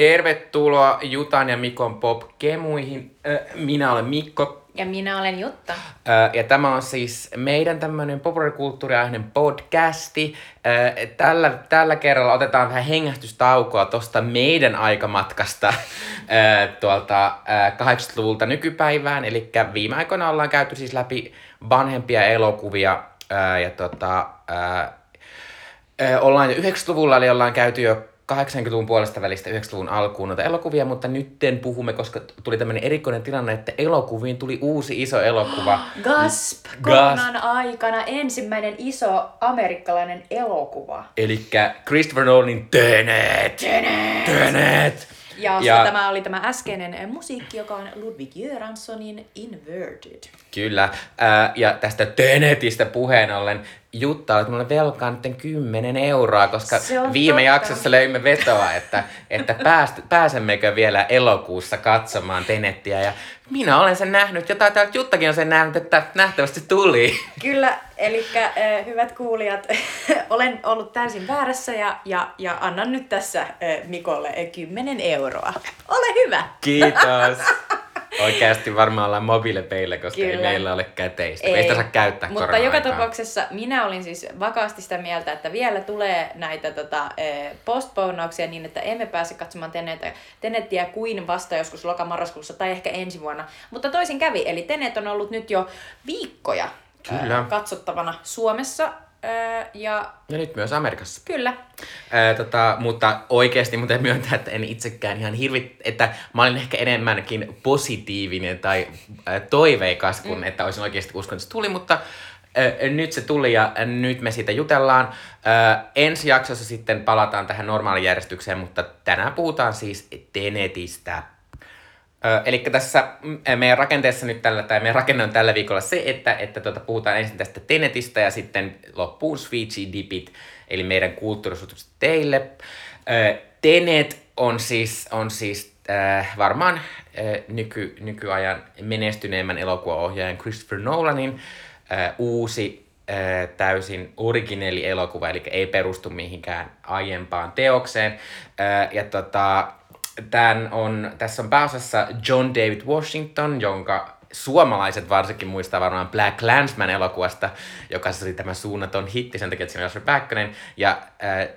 Tervetuloa Jutan ja Mikon Pop-kemuihin. Minä olen Mikko. Ja minä olen Jutta. Ja tämä on siis meidän tämmöinen populaarikulttuuriaiheinen podcasti. Tällä, tällä kerralla otetaan vähän hengähtystaukoa tuosta meidän aikamatkasta tuolta 80-luvulta nykypäivään. Eli viime aikoina ollaan käyty siis läpi vanhempia elokuvia ja tota, ollaan jo 90-luvulla, eli ollaan käyty jo 80-luvun puolesta välistä 90-luvun alkuun noita elokuvia, mutta nytten puhumme, koska tuli tämmöinen erikoinen tilanne, että elokuviin tuli uusi iso elokuva. Gasp! Koronan aikana ensimmäinen iso amerikkalainen elokuva. Eli Christopher Nolanin Tenet! Tenet! Tenet! Ja, ja tämä oli tämä äskeinen musiikki, joka on Ludwig Göranssonin Inverted. Kyllä. Ää, ja tästä Tenetistä puheen ollen, Jutta olet mulle velkaa nyt 10 euroa, koska viime totta. jaksossa löimme vetoa, että, että pääst, pääsemmekö vielä elokuussa katsomaan Tenettiä. Ja minä olen sen nähnyt, jotain täältä Juttakin on sen nähnyt, että nähtävästi tuli. Kyllä, eli äh, hyvät kuulijat, olen ollut täysin väärässä ja, ja, ja annan nyt tässä äh, Mikolle 10 euroa. Ole hyvä! Kiitos! Oikeasti varmaan ollaan mobiilepeillä, koska Kyllä. ei meillä ole käteistä. Ei. Meistä saa käyttää Mutta joka tapauksessa minä olin siis vakaasti sitä mieltä, että vielä tulee näitä tota, e, postponauksia niin, että emme pääse katsomaan Tenettiä, Tenettiä kuin vasta joskus lokamarraskuussa tai ehkä ensi vuonna. Mutta toisin kävi, eli Tenet on ollut nyt jo viikkoja Kyllä. katsottavana Suomessa Öö, ja... ja nyt myös Amerikassa. Kyllä. Öö, tota, mutta oikeasti muuten myöntää, että en itsekään ihan hirvi, että mä olin ehkä enemmänkin positiivinen tai äh, toiveikas, kuin mm. että olisin oikeasti uskonut, että se tuli, mutta äh, nyt se tuli ja nyt me siitä jutellaan. Äh, ensi jaksossa sitten palataan tähän normaalijärjestykseen, mutta tänään puhutaan siis Tenetistä. Eli tässä meidän rakenteessa nyt tällä, tai meidän rakenne on tällä viikolla se, että, että tuota, puhutaan ensin tästä Tenetistä ja sitten loppuun Switchy Dipit, eli meidän kulttuurisuutukset teille. Tenet on siis, on siis äh, varmaan äh, nyky, nykyajan menestyneemmän elokuvaohjaajan Christopher Nolanin äh, uusi äh, täysin originelli elokuva, eli ei perustu mihinkään aiempaan teokseen. Äh, ja tota, Tän on, tässä on pääosassa John David Washington, jonka suomalaiset varsinkin muistaa varmaan Black Landsman elokuvasta, joka oli tämä suunnaton hitti sen takia, että siinä oli. Ja äh,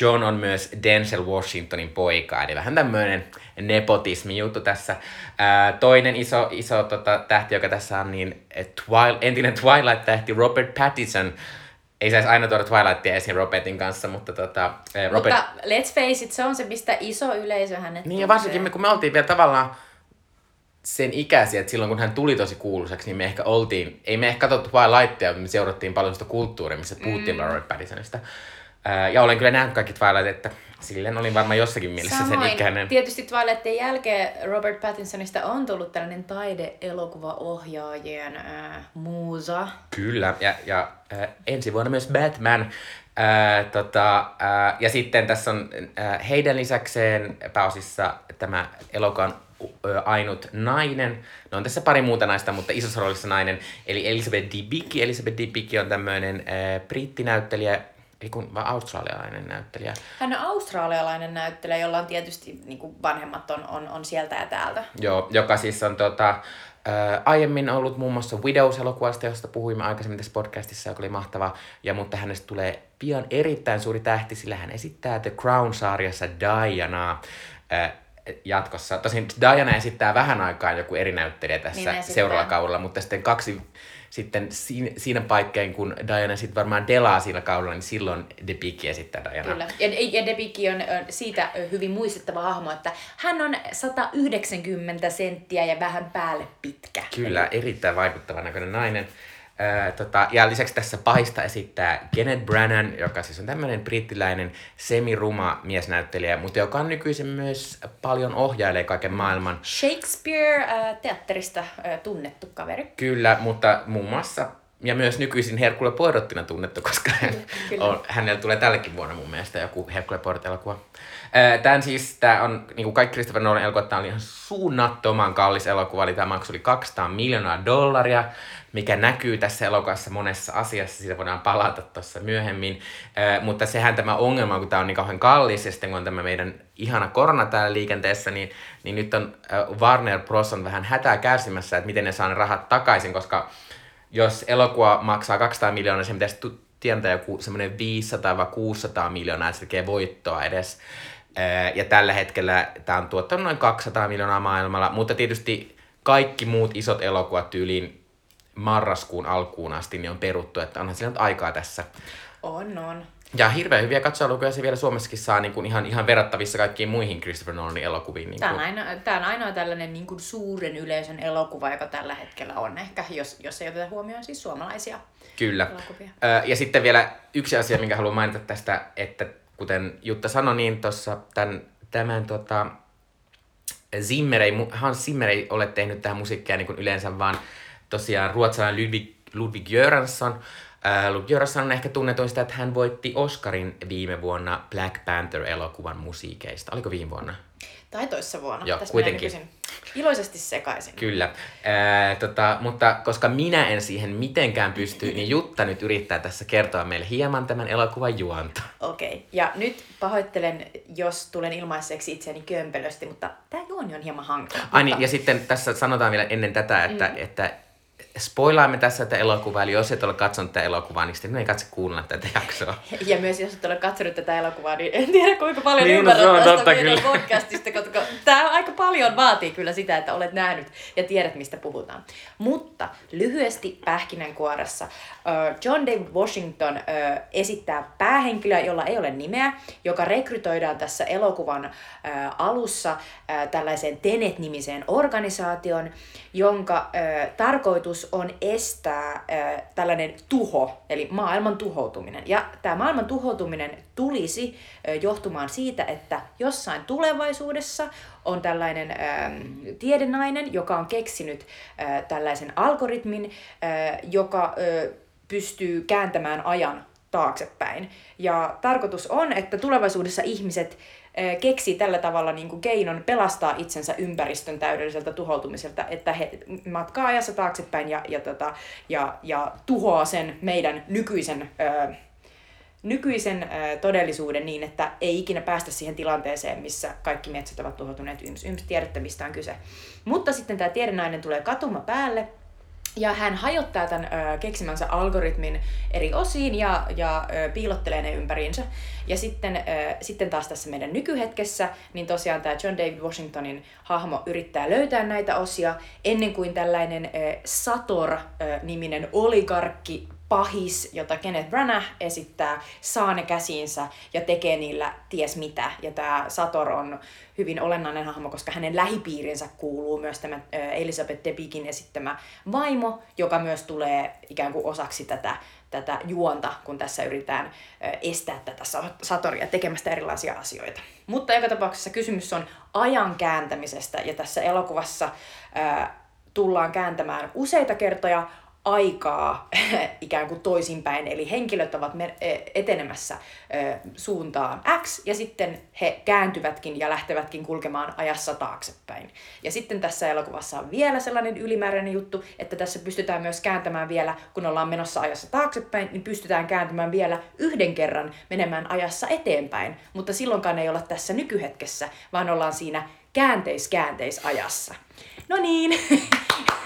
John on myös Denzel Washingtonin poika, eli vähän tämmöinen nepotismi juttu tässä. Äh, toinen iso, iso tota, tähti, joka tässä on, niin eh, Twil- entinen Twilight-tähti Robert Pattinson, ei saisi aina tuoda Twilightia esiin Robertin kanssa, mutta tota... Eh, Robert... Mutta let's face it, se on se, mistä iso yleisö hänet Niin ja varsinkin me, kun me oltiin vielä tavallaan sen ikäisiä, että silloin kun hän tuli tosi kuuluisaksi, niin me ehkä oltiin, ei me ehkä katsottu Twilightia, mutta me seurattiin paljon sitä kulttuuria, missä puhuttiin mm. Robert Pattinsonista. Ja olen kyllä nähnyt kaikki Twilight, että silleen olin varmaan jossakin mielessä Samoin. sen ikäinen. Tietysti Twilightin jälkeen Robert Pattinsonista on tullut tällainen taide-elokuvaohjaajien äh, muusa. Kyllä, ja, ja äh, ensi vuonna myös Batman. Äh, tota, äh, ja sitten tässä on äh, heidän lisäkseen pääosissa tämä elokuvan ainut nainen. No on tässä pari muuta naista, mutta isossa roolissa nainen. Eli Elizabeth Debicki. Elizabeth Debicki on tämmöinen äh, brittinäyttelijä, ei kun vaan australialainen näyttelijä. Hän on australialainen näyttelijä, jolla on tietysti niin kuin vanhemmat on, on, on sieltä ja täältä. Joo, joka siis on tota, ää, aiemmin ollut muun muassa Widows-elokuvasta, josta puhuimme aikaisemmin tässä podcastissa, joka oli mahtava. Ja mutta hänestä tulee pian erittäin suuri tähti, sillä hän esittää The Crown-sarjassa Dianaa. Ää, jatkossa. Tosin Diana esittää vähän aikaa joku eri näyttelijä tässä niin seuraavalla kaudella, mutta sitten kaksi sitten siinä, siinä paikkeen, kun Diana sitten varmaan delaa sillä kaudella, niin silloin Debicki esittää Diana. Kyllä. Ja, ja Debicki on siitä hyvin muistettava hahmo, että hän on 190 senttiä ja vähän päälle pitkä. Kyllä, erittäin vaikuttava näköinen nainen. Ää, tota, ja lisäksi tässä paista esittää Kenneth Brannan, joka siis on tämmöinen brittiläinen semiruma miesnäyttelijä, mutta joka on nykyisin myös paljon ohjailee kaiken maailman. Shakespeare-teatterista tunnettu kaveri. Kyllä, mutta muun muassa ja myös nykyisin Herkule Poirottina tunnettu, koska hän Kyllä. on, hänellä tulee tällekin vuonna mun mielestä joku Herkule Poirot-elokuva. Tämä siis, tää on, niin kuin kaikki Christopher Nolan elokuvat, tää oli ihan suunnattoman kallis elokuva, eli tämä maksoi 200 miljoonaa dollaria, mikä näkyy tässä elokuvassa monessa asiassa, siitä voidaan palata tuossa myöhemmin. Ää, mutta sehän tämä ongelma, kun tämä on niin kauhean kallis, ja sitten kun on tämä meidän ihana korona täällä liikenteessä, niin, niin nyt on äh, Warner Bros. on vähän hätää kärsimässä, että miten ne saa ne rahat takaisin, koska jos elokuva maksaa 200 miljoonaa, se pitäisi tientää joku semmoinen 500 vai 600 miljoonaa, että se tekee voittoa edes. Ja tällä hetkellä tämä on tuottanut noin 200 miljoonaa maailmalla, mutta tietysti kaikki muut isot elokuvat tyyliin marraskuun alkuun asti niin on peruttu, että onhan sillä nyt aikaa tässä. On, on. Ja hirveän hyviä katsojalukuja se vielä Suomessakin saa niin kuin ihan, ihan verrattavissa kaikkiin muihin Christopher Nolanin elokuviin. Niin Tämä on, kuin. ainoa, tämä on ainoa tällainen niin kuin suuren yleisön elokuva, joka tällä hetkellä on ehkä, jos, jos ei oteta huomioon siis suomalaisia Kyllä. elokuvia. Ja sitten vielä yksi asia, minkä haluan mainita tästä, että kuten Jutta sanoi, niin tuossa tämän, tämän tota, Zimmer ei, Hans Zimmer ei ole tehnyt tähän musiikkia niin kuin yleensä, vaan tosiaan ruotsalainen Ludwig, Ludwig Göransson. Äh, Ludwig Göransson on ehkä tunnetuin sitä, että hän voitti Oscarin viime vuonna Black Panther-elokuvan musiikeista. Oliko viime vuonna? Tai toissa vuonna. Joo, Tässä kuitenkin. Iloisesti sekaisin. Kyllä. Ää, tota, mutta koska minä en siihen mitenkään pysty, niin Jutta nyt yrittää tässä kertoa meille hieman tämän elokuvan juonta. Okei, okay. ja nyt pahoittelen, jos tulen ilmaiseksi itseäni kömpelösti, mutta tämä juoni on hieman hankala. Ai niin, Mutta- ja sitten tässä sanotaan vielä ennen tätä, että, mm. että spoilaamme tässä tätä elokuvaa, eli jos et ole katsonut tätä elokuvaa, niin sitten ei katso kuunnella tätä jaksoa. Ja myös jos et ole katsonut tätä elokuvaa, niin en tiedä kuinka paljon Niin, no ymmärrät on tästä meidän kyllä. podcastista, koska tämä aika paljon vaatii kyllä sitä, että olet nähnyt ja tiedät, mistä puhutaan. Mutta lyhyesti pähkinänkuoressa äh, John David Washington esittää päähenkilöä, jolla ei ole nimeä, joka rekrytoidaan tässä elokuvan alussa tällaiseen Tenet-nimiseen organisaation, jonka äh, on estää äh, tällainen tuho, eli maailman tuhoutuminen. Ja tämä maailman tuhoutuminen tulisi äh, johtumaan siitä, että jossain tulevaisuudessa on tällainen ähm, tiedenainen, joka on keksinyt äh, tällaisen algoritmin, äh, joka äh, pystyy kääntämään ajan taaksepäin. Ja tarkoitus on, että tulevaisuudessa ihmiset äh, keksii tällä tavalla niin kuin keinon pelastaa itsensä ympäristön täydelliseltä tuhoutumiselta, että he matkaa ajassa taaksepäin ja, ja, tota, ja, ja tuhoaa sen meidän nykyisen äh, nykyisen äh, todellisuuden niin, että ei ikinä päästä siihen tilanteeseen, missä kaikki metsät ovat tuhoutuneet yms. Yms tiedätte, mistä on kyse. Mutta sitten tämä tiedenainen tulee katuma päälle, ja hän hajottaa tämän ö, keksimänsä algoritmin eri osiin ja, ja ö, piilottelee ne ympäriinsä. Ja sitten, ö, sitten taas tässä meidän nykyhetkessä, niin tosiaan tämä John David Washingtonin hahmo yrittää löytää näitä osia ennen kuin tällainen ö, Sator-niminen oligarkki pahis, jota Kenneth Branagh esittää, saa ne käsiinsä ja tekee niillä ties mitä. Ja tämä Sator on hyvin olennainen hahmo, koska hänen lähipiirinsä kuuluu myös tämä ö, Elizabeth Debickin esittämä vaimo, joka myös tulee ikään kuin osaksi tätä, tätä juonta, kun tässä yritetään estää tätä Sa- Satoria tekemästä erilaisia asioita. Mutta joka tapauksessa kysymys on ajan kääntämisestä, ja tässä elokuvassa tullaan kääntämään useita kertoja aikaa ikään kuin toisinpäin, eli henkilöt ovat e- etenemässä ö, suuntaan X, ja sitten he kääntyvätkin ja lähtevätkin kulkemaan ajassa taaksepäin. Ja sitten tässä elokuvassa on vielä sellainen ylimääräinen juttu, että tässä pystytään myös kääntämään vielä, kun ollaan menossa ajassa taaksepäin, niin pystytään kääntymään vielä yhden kerran menemään ajassa eteenpäin, mutta silloinkaan ei olla tässä nykyhetkessä, vaan ollaan siinä käänteis-käänteisajassa. No niin.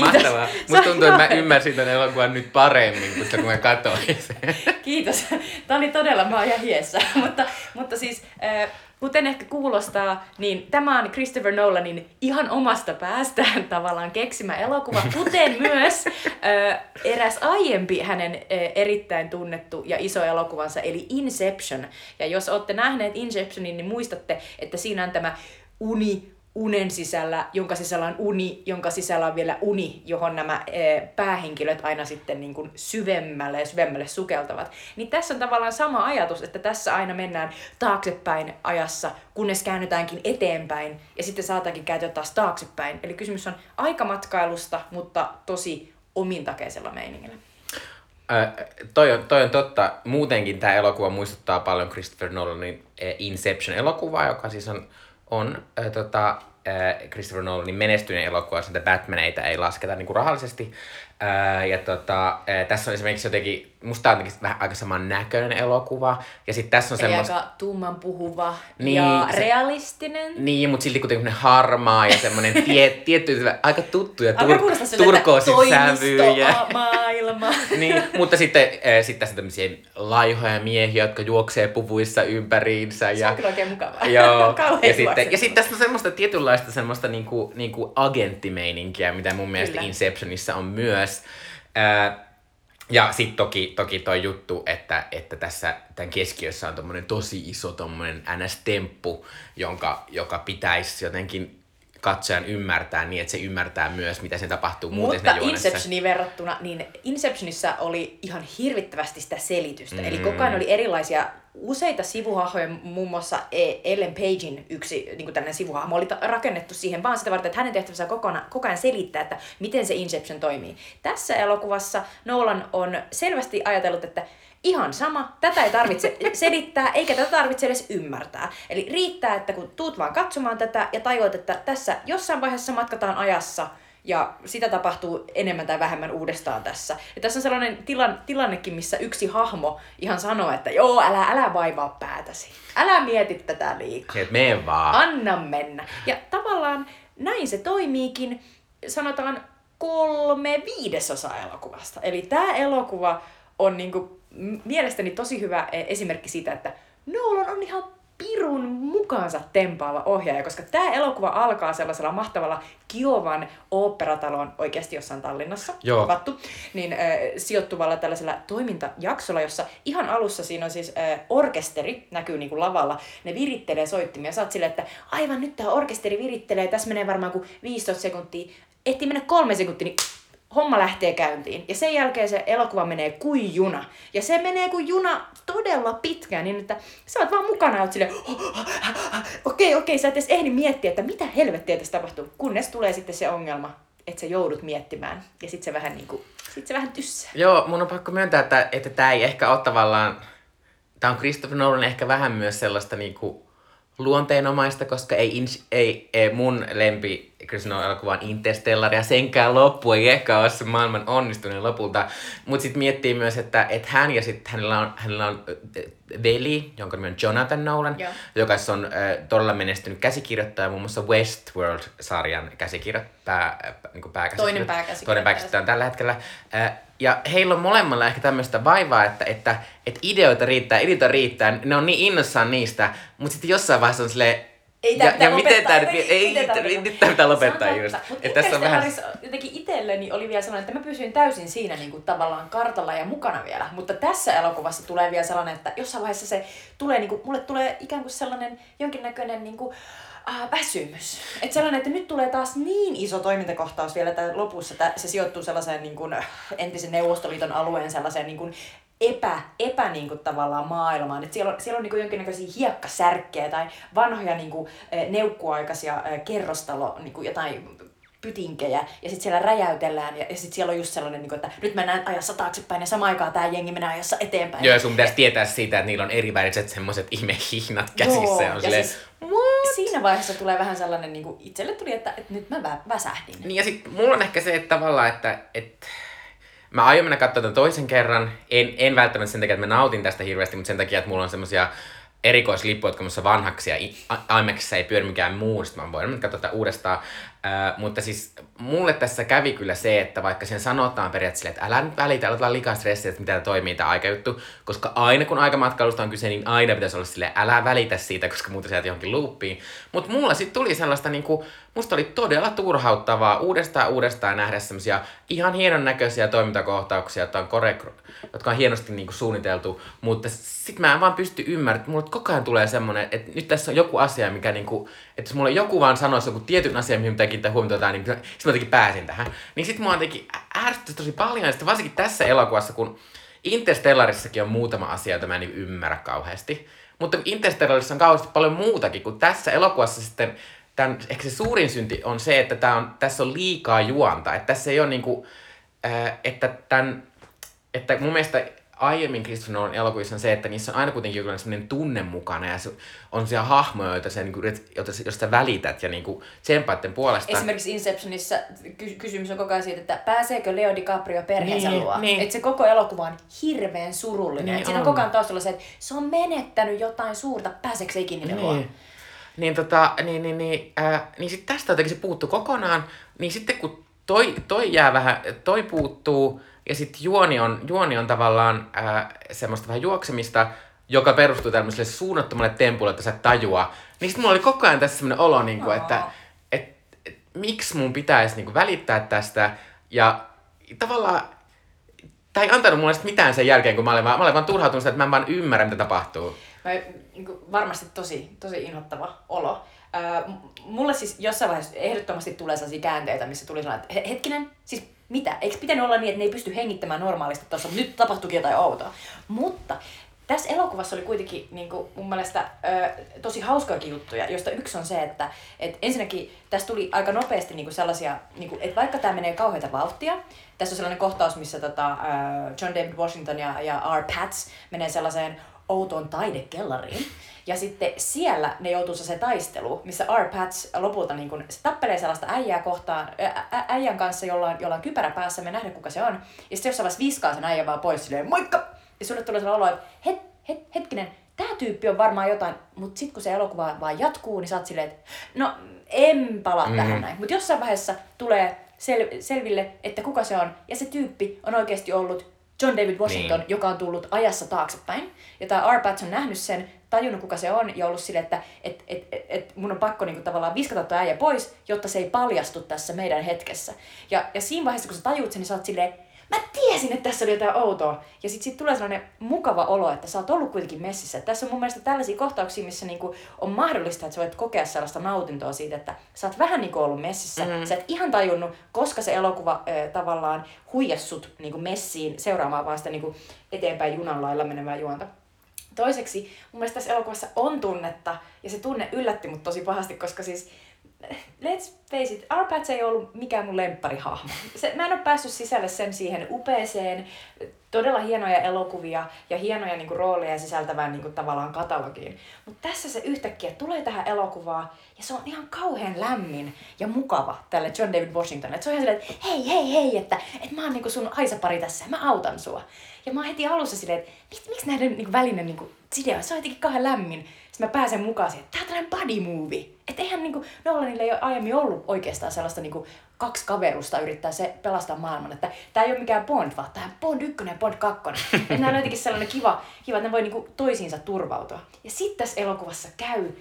Mahtavaa. Sä Musta tuntuu, että mä ymmärsin tämän elokuvan nyt paremmin, kuin kun mä katsoin sen. Kiitos. Tämä oli todella, mä oon ihan hiessä. mutta, mutta siis, äh, kuten ehkä kuulostaa, niin tämä on Christopher Nolanin ihan omasta päästään tavallaan keksimä elokuva, kuten myös äh, eräs aiempi hänen äh, erittäin tunnettu ja iso elokuvansa, eli Inception. Ja jos olette nähneet Inceptionin, niin muistatte, että siinä on tämä uni unen sisällä, jonka sisällä on uni, jonka sisällä on vielä uni, johon nämä e, päähenkilöt aina sitten niin kuin syvemmälle ja syvemmälle sukeltavat. Niin tässä on tavallaan sama ajatus, että tässä aina mennään taaksepäin ajassa, kunnes käännytäänkin eteenpäin ja sitten saataankin kääntyä taas taaksepäin. Eli kysymys on aikamatkailusta, mutta tosi omintakeisella meiningillä. Ö, toi, on, toi on totta. Muutenkin tämä elokuva muistuttaa paljon Christopher Nolanin eh, Inception-elokuvaa, joka siis on, on äh, tota, äh, Christopher Nolanin menestyneen elokuva, jossa Batmaneita ei lasketa niinku rahallisesti. Ja tota, tässä on esimerkiksi jotenkin, musta on jotenkin vähän aika saman näköinen elokuva. Ja sitten tässä on semmoista... aika tumman puhuva Niin, ja se- realistinen. Niin, mutta silti kuitenkin harmaa ja semmoinen tie, tietty, aika tuttuja Alkaa tur, että turkoosisävyjä. toimistomaailma. niin, mutta sitten äh, sit tässä on tämmöisiä laihoja miehiä, jotka juoksee puvuissa ympäriinsä. Se Ja, on kyllä oikein mukavaa. Joo, ja sitten, ja sitten tässä on semmoista tietynlaista semmoista niinku, niinku agenttimeininkiä, mitä mun mielestä Kyllä. Inceptionissa on myös. Ää, ja sitten toki, toki toi juttu, että, että tässä tämän keskiössä on tommonen tosi iso tommonen NS-temppu, jonka, joka pitäisi jotenkin katsojan ymmärtää niin, että se ymmärtää myös, mitä se tapahtuu muuten Mutta. Inceptioniin verrattuna, niin Inceptionissa oli ihan hirvittävästi sitä selitystä. Mm. Eli koko ajan oli erilaisia useita sivuhahmoja, muun muassa E- Ellen Pagein yksi niin tällainen sivuhahmo oli rakennettu siihen vaan sitä varten, että hänen tehtävänsä on koko ajan, koko ajan selittää, että miten se Inception toimii. Tässä elokuvassa Nolan on selvästi ajatellut, että Ihan sama, tätä ei tarvitse selittää, eikä tätä tarvitse edes ymmärtää. Eli riittää, että kun tuut vaan katsomaan tätä ja tajuat, että tässä jossain vaiheessa matkataan ajassa, ja sitä tapahtuu enemmän tai vähemmän uudestaan tässä. Ja tässä on sellainen tilan, tilannekin, missä yksi hahmo ihan sanoo, että joo, älä, älä vaivaa päätäsi. Älä mieti tätä liikaa. Se, että mene vaan. Anna mennä. Ja tavallaan näin se toimiikin, sanotaan kolme viidesosaa elokuvasta. Eli tämä elokuva on niinku mielestäni tosi hyvä e, esimerkki siitä, että Nolan on ihan pirun mukaansa tempaava ohjaaja, koska tämä elokuva alkaa sellaisella mahtavalla Kiovan oopperatalon oikeasti jossain Tallinnassa, Joo. kuvattu, niin äh, sijoittuvalla tällaisella toimintajaksolla, jossa ihan alussa siinä on siis äh, orkesteri, näkyy niin kuin lavalla, ne virittelee soittimia, sä oot silleen, että aivan nyt tämä orkesteri virittelee, tässä menee varmaan kuin 15 sekuntia, ehtii mennä kolme sekuntia, niin homma lähtee käyntiin. Ja sen jälkeen se elokuva menee kuin juna. Ja se menee kuin juna todella pitkään, niin että sä oot vaan mukana oot silleen, okei, okei, sä et edes ehdi miettiä, että mitä helvettiä tässä tapahtuu. Kunnes tulee sitten se ongelma, että sä joudut miettimään. Ja sit se vähän niinku, sit se vähän tyssää. Joo, mun on pakko myöntää, että, että tämä ei ehkä ole tavallaan... Tämä on Christopher Nolan ehkä vähän myös sellaista niinku luonteenomaista, koska ei, ins, ei, ei mun lempi elokuva on Interstellar ja senkään loppu ei ehkä ole se maailman onnistuneen lopulta. Mutta sitten miettii myös, että, että hän ja sitten hänellä on, hänellä on veli, jonka nimi on Jonathan Nolan, Joo. joka on äh, todella menestynyt käsikirjoittaja, muun muassa Westworld-sarjan käsikirjoittaja, pää, niin pääkäsikirjoittaja. Toinen pääkäsikirjoittaja. Toinen pääkäsikirjoittaja on tällä hetkellä. Äh, Ja heillä on molemmilla ehkä tämmöistä vaivaa, että, että, että ideoita riittää, ideoita riittää, ne on niin innossaan niistä, mutta sitten jossain vaiheessa on silleen, Ei ja, pitää ja miten tää nyt, ei, ei, ei, pitää- nyt tää pitää lopettaa just. Mutta Että tässä on vähän... Interstellarissa jotenkin itselleni oli vielä sellainen, että mä pysyin täysin siinä niin kuin tavallaan kartalla ja mukana vielä. Mutta tässä elokuvassa tulee vielä sellainen, että jossain vaiheessa se tulee, niin kuin, mulle tulee ikään kuin sellainen jonkinnäköinen niin kuin, äh, väsymys. Että sellainen, että nyt tulee taas niin iso toimintakohtaus vielä tämän lopussa, että se sijoittuu sellaiseen niin kuin, äh, entisen Neuvostoliiton alueen sellaiseen niin kuin, epä, epä niin kuin, tavallaan maailmaan. Et siellä on, siellä on niin kuin, jonkinnäköisiä hiekkasärkkejä tai vanhoja niin kuin, eh, neukkuaikaisia eh, kerrostalo, niin kuin, jotain pytinkejä, ja sitten siellä räjäytellään, ja, ja sitten siellä on just sellainen, niin kuin, että nyt mennään ajassa taaksepäin, ja samaan aikaan tämä jengi menee ajassa eteenpäin. Joo, ja sun pitäisi tietää siitä, että niillä on eriväriset semmoset imehihnat käsissä. Joo, ja on ja silleen, siis- what? Siinä vaiheessa tulee vähän sellainen, niin kuin itselle tuli, että, että nyt mä vä- väsähdin. Niin ja sit mulla on ehkä se, että tavallaan, että, että mä aion mennä katsoa tämän toisen kerran. En, en välttämättä sen takia, että mä nautin tästä hirveästi, mutta sen takia, että mulla on semmosia erikoislippuja, jotka on vanhaksi ja IMAXissa ei pyöri mikään muu, sit mä voin mennä katsoa tätä uudestaan. Äh, mutta siis mulle tässä kävi kyllä se, että vaikka sen sanotaan periaatteessa, että älä nyt välitä, älä liikaa stressiä, että mitä toimii tämä aikajuttu, koska aina kun aikamatkailusta on kyse, niin aina pitäisi olla silleen, älä välitä siitä, koska muuten sieltä johonkin loopiin. Mutta mulla sitten tuli sellaista niinku, musta oli todella turhauttavaa uudestaan uudestaan nähdä semmosia ihan hienon näköisiä toimintakohtauksia, jotka on, korek- jotka on hienosti niinku suunniteltu, mutta sit mä en vaan pysty ymmärtämään, mulle koko ajan tulee semmonen, että nyt tässä on joku asia, mikä niinku, että jos mulle joku vaan sanoisi joku tietyn asian, mihin pitää kiinnittää huomiota, niin mä jotenkin pääsin tähän. Niin sit mua jotenkin ärsytti tosi paljon, ja sitten varsinkin tässä elokuvassa, kun Interstellarissakin on muutama asia, jota mä en niinku ymmärrä kauheasti. Mutta Interstellarissa on kauheasti paljon muutakin, kuin tässä elokuvassa sitten tämän, ehkä se suurin synti on se, että tää on, tässä on liikaa juonta. Että tässä ei ole niinku, äh, että, tämän, että mun mielestä aiemmin Christopher Nolan elokuvissa on se, että niissä on aina kuitenkin joku sellainen tunne mukana ja se on siellä hahmoja, joita sä, niin kuin, joita, josta välität ja niin kuin, tsempaiden puolesta. Esimerkiksi Inceptionissa ky- kysymys on koko ajan siitä, että pääseekö Leo DiCaprio perheensä Niin, luo. niin. Että se koko elokuva on hirveän surullinen. Niin Niin siinä on on. koko ajan taustalla se, että se on menettänyt jotain suurta, pääseekö se ikinä niiden luo. Niin. Niin, tota, niin, niin, niin, äh, niin sit tästä jotenkin se puuttuu kokonaan, niin sitten kun toi, toi jää vähän, toi puuttuu, ja sitten juoni on, juoni on tavallaan äh, semmoista vähän juoksemista, joka perustuu tämmöiselle suunnattomalle tempulle, että sä et tajua. Niin sitten mulla oli koko ajan tässä semmoinen olo, niin kuin, että et, et, miksi mun pitäisi niin kuin, välittää tästä. Ja tavallaan tämä ei antanut mulle mitään sen jälkeen, kun mä olin vaan, mä olin vaan turhautunut sitä, että mä en vaan ymmärrä, mitä tapahtuu. Mä, niin kuin, varmasti tosi, tosi inhottava olo. Mulle siis jossain vaiheessa ehdottomasti tulee sellaisia käänteitä, missä tuli sellainen, että he- hetkinen, siis mitä? Eikö pitänyt olla niin, että ne ei pysty hengittämään normaalisti tuossa, nyt tapahtuikin jotain outoa. Mutta tässä elokuvassa oli kuitenkin niin kuin, mun mielestä ö, tosi hauskoakin juttuja, joista yksi on se, että et ensinnäkin tässä tuli aika nopeasti niin kuin sellaisia, niin kuin, että vaikka tämä menee kauheita vauhtia, tässä on sellainen kohtaus, missä tota, ö, John David Washington ja, ja R. Pats menee sellaiseen outoon taidekellariin. Ja sitten siellä ne joutuu se taisteluun, missä R. Pats lopulta niin kun, se tappelee sellaista äijää kohtaan, ä, ä, äijän kanssa, jolla on, jolla on kypärä päässä, me nähdään kuka se on. Ja sitten jossain vaiheessa viskaa sen äijän vaan pois silleen, moikka! Ja sulle tulee sellainen olo, että het, het, hetkinen, tämä tyyppi on varmaan jotain, mutta sitten kun se elokuva vaan jatkuu, niin sä oot silleen, että no en palaa mm. tähän näin. Mutta jossain vaiheessa tulee sel- selville, että kuka se on, ja se tyyppi on oikeasti ollut John David Washington, niin. joka on tullut ajassa taaksepäin. Ja tämä R. Pats on nähnyt sen, tajunnut kuka se on ja ollut silleen, että et, et, et, et mun on pakko niinku tavallaan viskata tuo äijä pois, jotta se ei paljastu tässä meidän hetkessä. Ja, ja siinä vaiheessa, kun sä tajuut sen, niin sä oot silleen, mä tiesin, että tässä oli jotain outoa. Ja sit, sit tulee sellainen mukava olo, että sä oot ollut kuitenkin messissä. Tässä on mun mielestä tällaisia kohtauksia, missä niinku on mahdollista, että sä voit kokea sellaista nautintoa siitä, että sä oot vähän niinku ollut messissä. Mm. Sä et ihan tajunnut, koska se elokuva äh, tavallaan huijassut niinku messiin seuraamaan vaan sitä niinku eteenpäin junan lailla menevää juonta. Toiseksi mun mielestä tässä elokuvassa on tunnetta, ja se tunne yllätti mut tosi pahasti, koska siis let's face it, R. Pats ei ollut mikään mun lempparihahmo. Se, mä en ole päässyt sisälle sen siihen upeeseen, todella hienoja elokuvia ja hienoja niinku, rooleja sisältävään niinku, tavallaan katalogiin. Mutta tässä se yhtäkkiä tulee tähän elokuvaan ja se on ihan kauhean lämmin ja mukava tälle John David Washington. Et se on ihan silleen, että hei, hei, hei, että, että mä oon niinku sun haisapari tässä mä autan sua. Ja mä oon heti alussa silleen, että miksi, näiden niinku, välinen niinku, sidea, se on jotenkin kauhean lämmin. Sitten mä pääsen mukaan siihen, tää on tällainen buddy movie. Että eihän niinku, Nolanilla ei ole aiemmin ollut oikeastaan sellaista niinku, kaksi kaverusta yrittää se pelastaa maailman. Että tää ei ole mikään Bond, vaan on Bond 1 ja Bond 2. että nämä on jotenkin sellainen kiva, kiva että ne voi niinku toisiinsa turvautua. Ja sitten tässä elokuvassa käy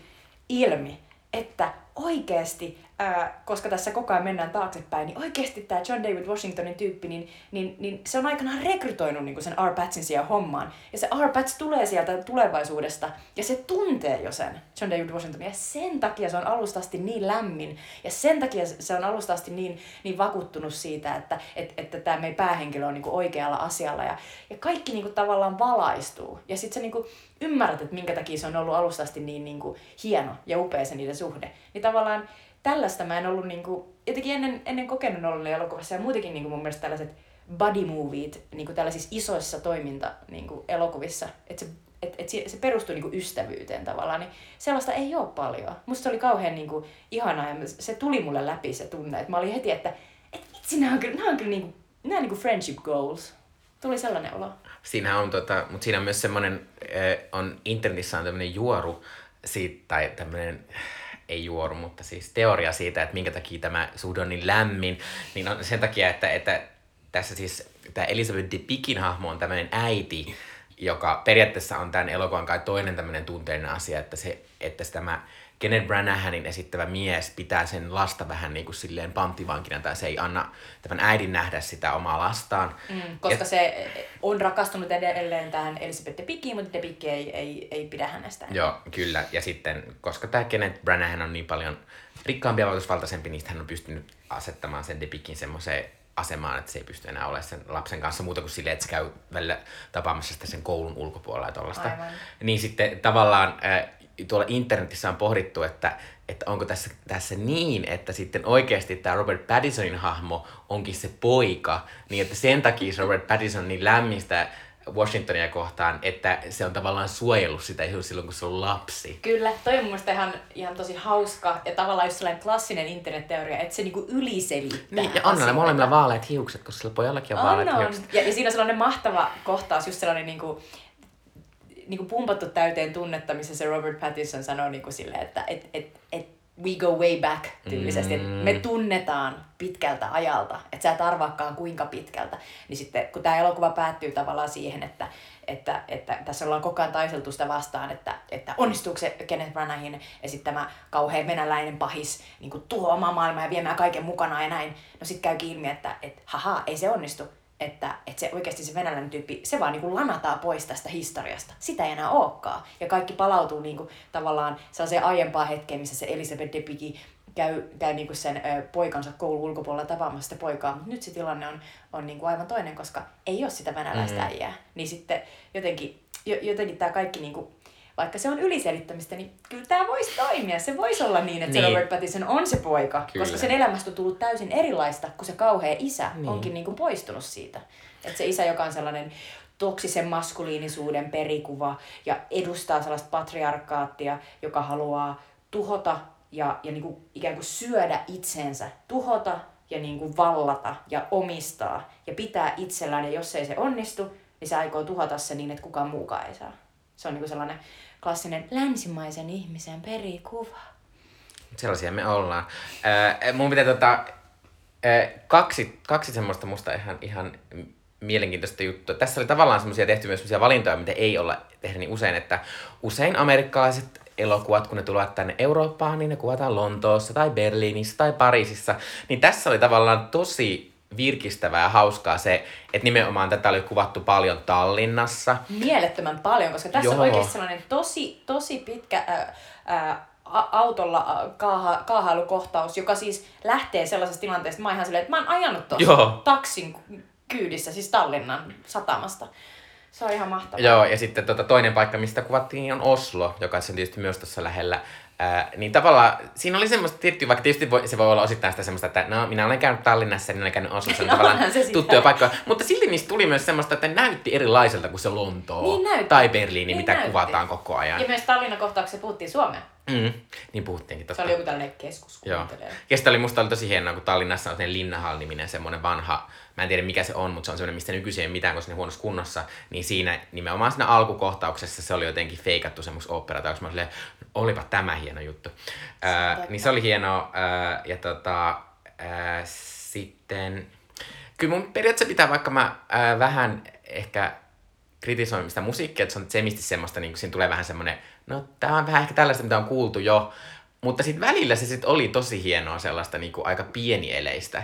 ilmi, että oikeasti, ää, koska tässä koko ajan mennään taaksepäin, niin oikeasti tämä John David Washingtonin tyyppi, niin, niin, niin se on aikanaan rekrytoinut niin sen R. Patsin siihen hommaan. Ja se R. Pats tulee sieltä tulevaisuudesta, ja se tuntee jo sen John David Washingtonin, ja sen takia se on alusta asti niin lämmin, ja sen takia se on alusta asti niin, niin vakuuttunut siitä, että, että, että tämä meidän päähenkilö on niin oikealla asialla, ja, ja kaikki niin tavallaan valaistuu. Ja sitten se niin ymmärrät, että minkä takia se on ollut alusta asti niin, niin hieno ja upea se niiden suhde. Niin tavallaan tällaista mä en ollut niin kuin, jotenkin ennen, ennen kokenut Nolanin elokuvassa ja muutenkin niin kuin mun mielestä tällaiset buddy moviet niin kuin tällaisissa isoissa toiminta niin kuin elokuvissa, että se, et, et se, se perustuu niin kuin ystävyyteen tavallaan, niin sellaista ei ole paljon. Musta se oli kauhean niin kuin, ihanaa ja se tuli mulle läpi se tunne, että mä olin heti, että et vitsi, nämä on kyllä, nämä on kyllä niin kuin, nämä on niin kuin friendship goals. Tuli sellainen olo. Siinä on, tota, mutta siinä on myös semmoinen, äh, on internetissä on tämmöinen juoru siitä, tai tämmöinen, ei juoru, mutta siis teoria siitä, että minkä takia tämä suhde on niin lämmin, niin on sen takia, että, että tässä siis tämä Elizabeth de Pickin hahmo on tämmöinen äiti, joka periaatteessa on tämän elokuvan kai toinen tämmöinen tunteellinen asia, että, se, että tämä Kenneth Branahanin esittävä mies pitää sen lasta vähän niin kuin silleen panttivankina, tai se ei anna tämän äidin nähdä sitä omaa lastaan. Mm, koska ja... se on rakastunut edelleen tähän Elizabeth de Pickiin, mutta de Pick ei, ei, ei pidä hänestä. Joo, kyllä. Ja sitten, koska tämä Kenneth Branahan on niin paljon rikkaampi ja vaikutusvaltaisempi, niin hän on pystynyt asettamaan sen de Pickin semmoiseen asemaan, että se ei pysty enää olemaan sen lapsen kanssa muuta kuin silleen, että se käy välillä tapaamassa sitä sen koulun ulkopuolella ja tollaista. Niin sitten tavallaan, tuolla internetissä on pohdittu, että, että onko tässä, tässä niin, että sitten oikeasti tämä Robert Pattisonin hahmo onkin se poika, niin että sen takia Robert Pattinson niin lämmistä Washingtonia kohtaan, että se on tavallaan suojellut sitä silloin, kun se on lapsi. Kyllä, toi on mun mielestä ihan, ihan tosi hauska ja tavallaan just sellainen klassinen internetteoria, että se niinku yliselittää Niin, ja on ne molemmilla vaaleat hiukset, koska sillä pojallakin on, on vaaleat on. hiukset. Ja, ja siinä on sellainen mahtava kohtaus, just sellainen niinku, niinku pumpattu täyteen tunnetta, missä se Robert Pattinson sanoo niinku silleen, että et, et, et we go way back tyylisesti, mm. me tunnetaan pitkältä ajalta, että sä et arvaakaan kuinka pitkältä. Niin sitten kun tämä elokuva päättyy tavallaan siihen, että, että, että tässä ollaan koko ajan taiseltu sitä vastaan, että, että onnistuuko se Kenneth Branahin esittämä kauhean venäläinen pahis niin tuhoamaan maailmaa ja viemään kaiken mukanaan ja näin. No sitten käykin ilmi, että et, haha, ei se onnistu että, että se oikeasti se venäläinen tyyppi, se vaan niin lanataan pois tästä historiasta. Sitä ei enää olekaan. Ja kaikki palautuu niin kuin, tavallaan sellaiseen aiempaan hetkeen, missä se Elisabeth Debicki käy, käy niin kuin sen ö, poikansa koulun ulkopuolella tapaamassa sitä poikaa. Mutta nyt se tilanne on, on niin kuin aivan toinen, koska ei ole sitä venäläistä mm-hmm. äijää. Niin sitten jotenkin, jotenkin tämä kaikki niin kuin vaikka se on yliselittämistä, niin kyllä tämä voisi toimia. Se voisi olla niin, että niin. se Robert Pattinson on se poika, kyllä. koska sen elämästä on tullut täysin erilaista, kun se kauhea isä niin. onkin niin kuin poistunut siitä. Että se isä, joka on sellainen toksisen maskuliinisuuden perikuva ja edustaa sellaista patriarkaattia, joka haluaa tuhota ja, ja niin kuin ikään kuin syödä itsensä, tuhota ja niin kuin vallata ja omistaa ja pitää itsellään ja jos ei se onnistu, niin se aikoo tuhota se niin, että kukaan muukaan ei saa. Se on niin kuin sellainen klassinen länsimaisen ihmisen perikuva. Sellaisia me ollaan. Äh, mun pitää tota, äh, kaksi, kaksi semmoista musta ihan, ihan mielenkiintoista juttua. Tässä oli tavallaan semmoisia tehty myös semmoisia valintoja, mitä ei olla tehdä niin usein, että usein amerikkalaiset elokuvat, kun ne tulevat tänne Eurooppaan, niin ne kuvataan Lontoossa tai Berliinissä tai Pariisissa. Niin tässä oli tavallaan tosi virkistävää ja hauskaa se, että nimenomaan tätä oli kuvattu paljon Tallinnassa. Mielettömän paljon, koska tässä Joo. on oikeasti sellainen tosi, tosi pitkä ää, ää, autolla kaaha, kaahailukohtaus, joka siis lähtee sellaisesta tilanteesta, mä ihan silleen, että mä oon ajanut tuossa taksin kyydissä, siis Tallinnan satamasta. Se on ihan mahtavaa. Joo, ja sitten tota, toinen paikka, mistä kuvattiin, on Oslo, joka on tietysti myös tuossa lähellä Ää, niin tavallaan siinä oli semmoista tiettyä, vaikka tietysti voi, se voi olla osittain sitä semmoista, että no minä olen käynyt Tallinnassa, niin olen käynyt Oslossa, no, tavallaan tuttuja paikkoja. Mutta silti niistä tuli myös semmoista, että näytti erilaiselta kuin se Lontoo niin tai Berliini, niin mitä näytti. kuvataan koko ajan. Ja myös Tallinnan kohtauksessa puhuttiin suomea. Mm, niin puhuttiinkin totta. Se oli joku tällainen keskus. Joo. Ja sitten oli musta oli tosi hienoa, kun Tallinnassa on Linnahall-niminen semmoinen vanha, mä en tiedä mikä se on, mutta se on semmoinen, mistä nykyisin ei mitään, koska ne huonossa kunnossa, niin siinä nimenomaan siinä alkukohtauksessa se oli jotenkin feikattu oopperata, koska mä silleen, olipa tämä hieno juttu. Ää, niin se oli hienoa, ää, ja tota, ää, sitten, kyllä mun periaatteessa pitää, vaikka mä ää, vähän ehkä kritisoin sitä musiikkia, että se on semisti semmoista, niin siinä tulee vähän semmoinen, no tää on vähän ehkä tällaista, mitä on kuultu jo, mutta sitten välillä se sit oli tosi hienoa sellaista niinku aika pienieleistä.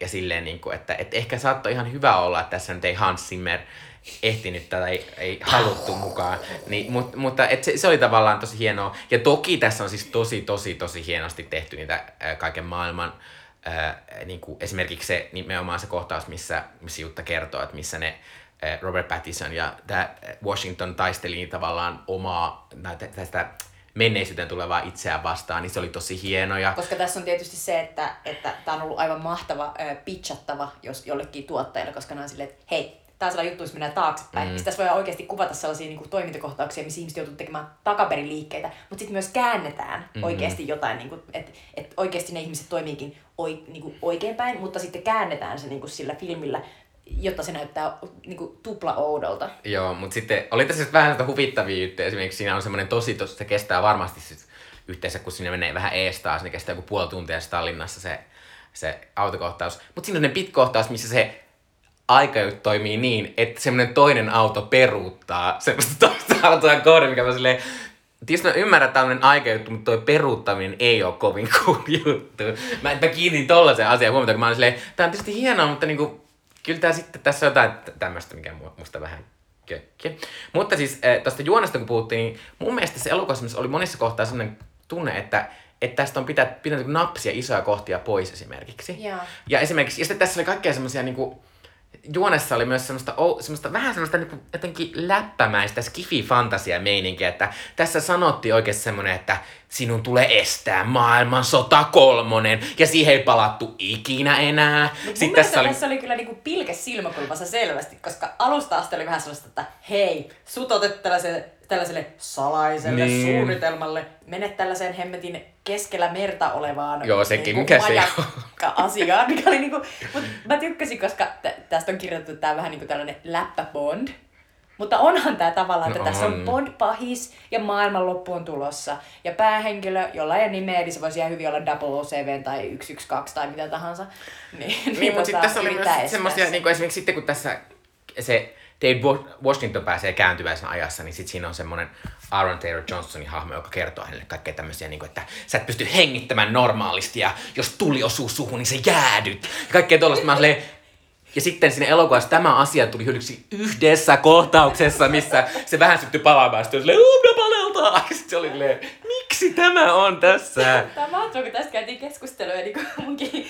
Ja silleen, niinku, että et ehkä saattoi ihan hyvä olla, että tässä nyt ei Hans Zimmer ehtinyt tätä, ei, ei haluttu mukaan. Niin, mut, mutta et se, se, oli tavallaan tosi hienoa. Ja toki tässä on siis tosi, tosi, tosi hienosti tehty niitä ää, kaiken maailman ää, niin kuin esimerkiksi se nimenomaan se kohtaus, missä, missä Jutta kertoo, että missä ne Robert Pattinson ja tämä Washington taisteli tavallaan omaa näitä, tästä menneisyyteen tulevaa itseään vastaan, niin se oli tosi hienoja. Koska tässä on tietysti se, että että tämä on ollut aivan mahtava äh, pitchattava jos jollekin tuottajalle, koska ne on silleen, että hei, tämä sellainen juttu, jos mennään taaksepäin. Mm. Sitten tässä voi oikeasti kuvata sellaisia niin kuin, toimintakohtauksia, missä ihmiset joutuu tekemään takaperin liikkeitä, mutta sitten myös käännetään mm-hmm. oikeasti jotain, niin että et oikeasti ne ihmiset toimiikin oi, niin kuin oikeinpäin, mutta sitten käännetään se niin kuin, sillä filmillä jotta se näyttää niin kuin, tupla oudolta. Joo, mutta sitten oli tässä vähän sitä huvittavia juttuja. Esimerkiksi siinä on semmoinen tosi, tosi, se kestää varmasti sit yhteensä, kun sinne menee vähän ees taas, niin kestää joku puoli tuntia Tallinnassa se, se autokohtaus. Mutta siinä on ne pit kohtaus, missä se aika toimii niin, että semmoinen toinen auto peruuttaa semmoista toista autoa kohden, mikä mä silleen, Tietysti mä ymmärrän tällainen aikajuttu, mutta toi peruuttaminen ei ole kovin cool juttu. Mä, mä kiinnitin tollaisen asian huomiota, kun mä olin silleen, tää on tietysti hienoa, mutta niinku, kyllä tää sitten, tässä on jotain tämmöistä, mikä musta vähän kökki. Mutta siis äh, tästä juonesta kun puhuttiin, niin mun mielestä se elokuva oli monissa kohtaa sellainen tunne, että että tästä on pitää, pitää napsia isoja kohtia pois esimerkiksi. Yeah. Ja esimerkiksi, ja sitten tässä oli kaikkea semmoisia niinku, juonessa oli myös semmoista, oh, semmoista vähän semmoista niin jotenkin läppämäistä skifi-fantasia meininkiä, että tässä sanottiin oikein semmoinen, että sinun tulee estää maailmansota kolmonen, ja siihen ei palattu ikinä enää. Mut Sitten tässä oli... tässä oli kyllä niinku pilke silmäkulmassa selvästi, koska alusta asti oli vähän sellaista, että hei, sut tällaiselle, tällaiselle salaiselle niin. suunnitelmalle, menet tällaiseen hemmetin keskellä merta olevaan Joo, sekin niinku, mikä se asiaan, mikä oli niinku, mut mä tykkäsin, koska t- tästä on kirjoitettu tää vähän niinku tällainen läppäbond, mutta onhan tämä tavallaan, että no tässä on Bond-pahis ja maailmanloppu on tulossa. Ja päähenkilö, jolla ei nimeä, eli se voisi ihan hyvin olla 007 tai 112 tai mitä tahansa. Niin, niin, niin mutta sitten tässä oli myös semmoisia, niin kuin esimerkiksi sitten kun tässä se Dave Washington pääsee kääntyväisenä ajassa, niin sitten siinä on semmoinen Aaron Taylor Johnsonin hahmo, joka kertoo hänelle kaikkea tämmöisiä, niin kuin, että sä et pysty hengittämään normaalisti ja jos tuli osuu suhun, niin se jäädyt. Ja kaikkea tuollaista. Mä olin ja sitten sinne elokuvassa tämä asia tuli hyödyksi yhdessä kohtauksessa, missä se vähän syttyi palaamaan. Sitten oli silleen, Sitten se oli silleen, miksi tämä on tässä? Tämä on mahtavaa, kun tästä käytiin keskustelua niin munkin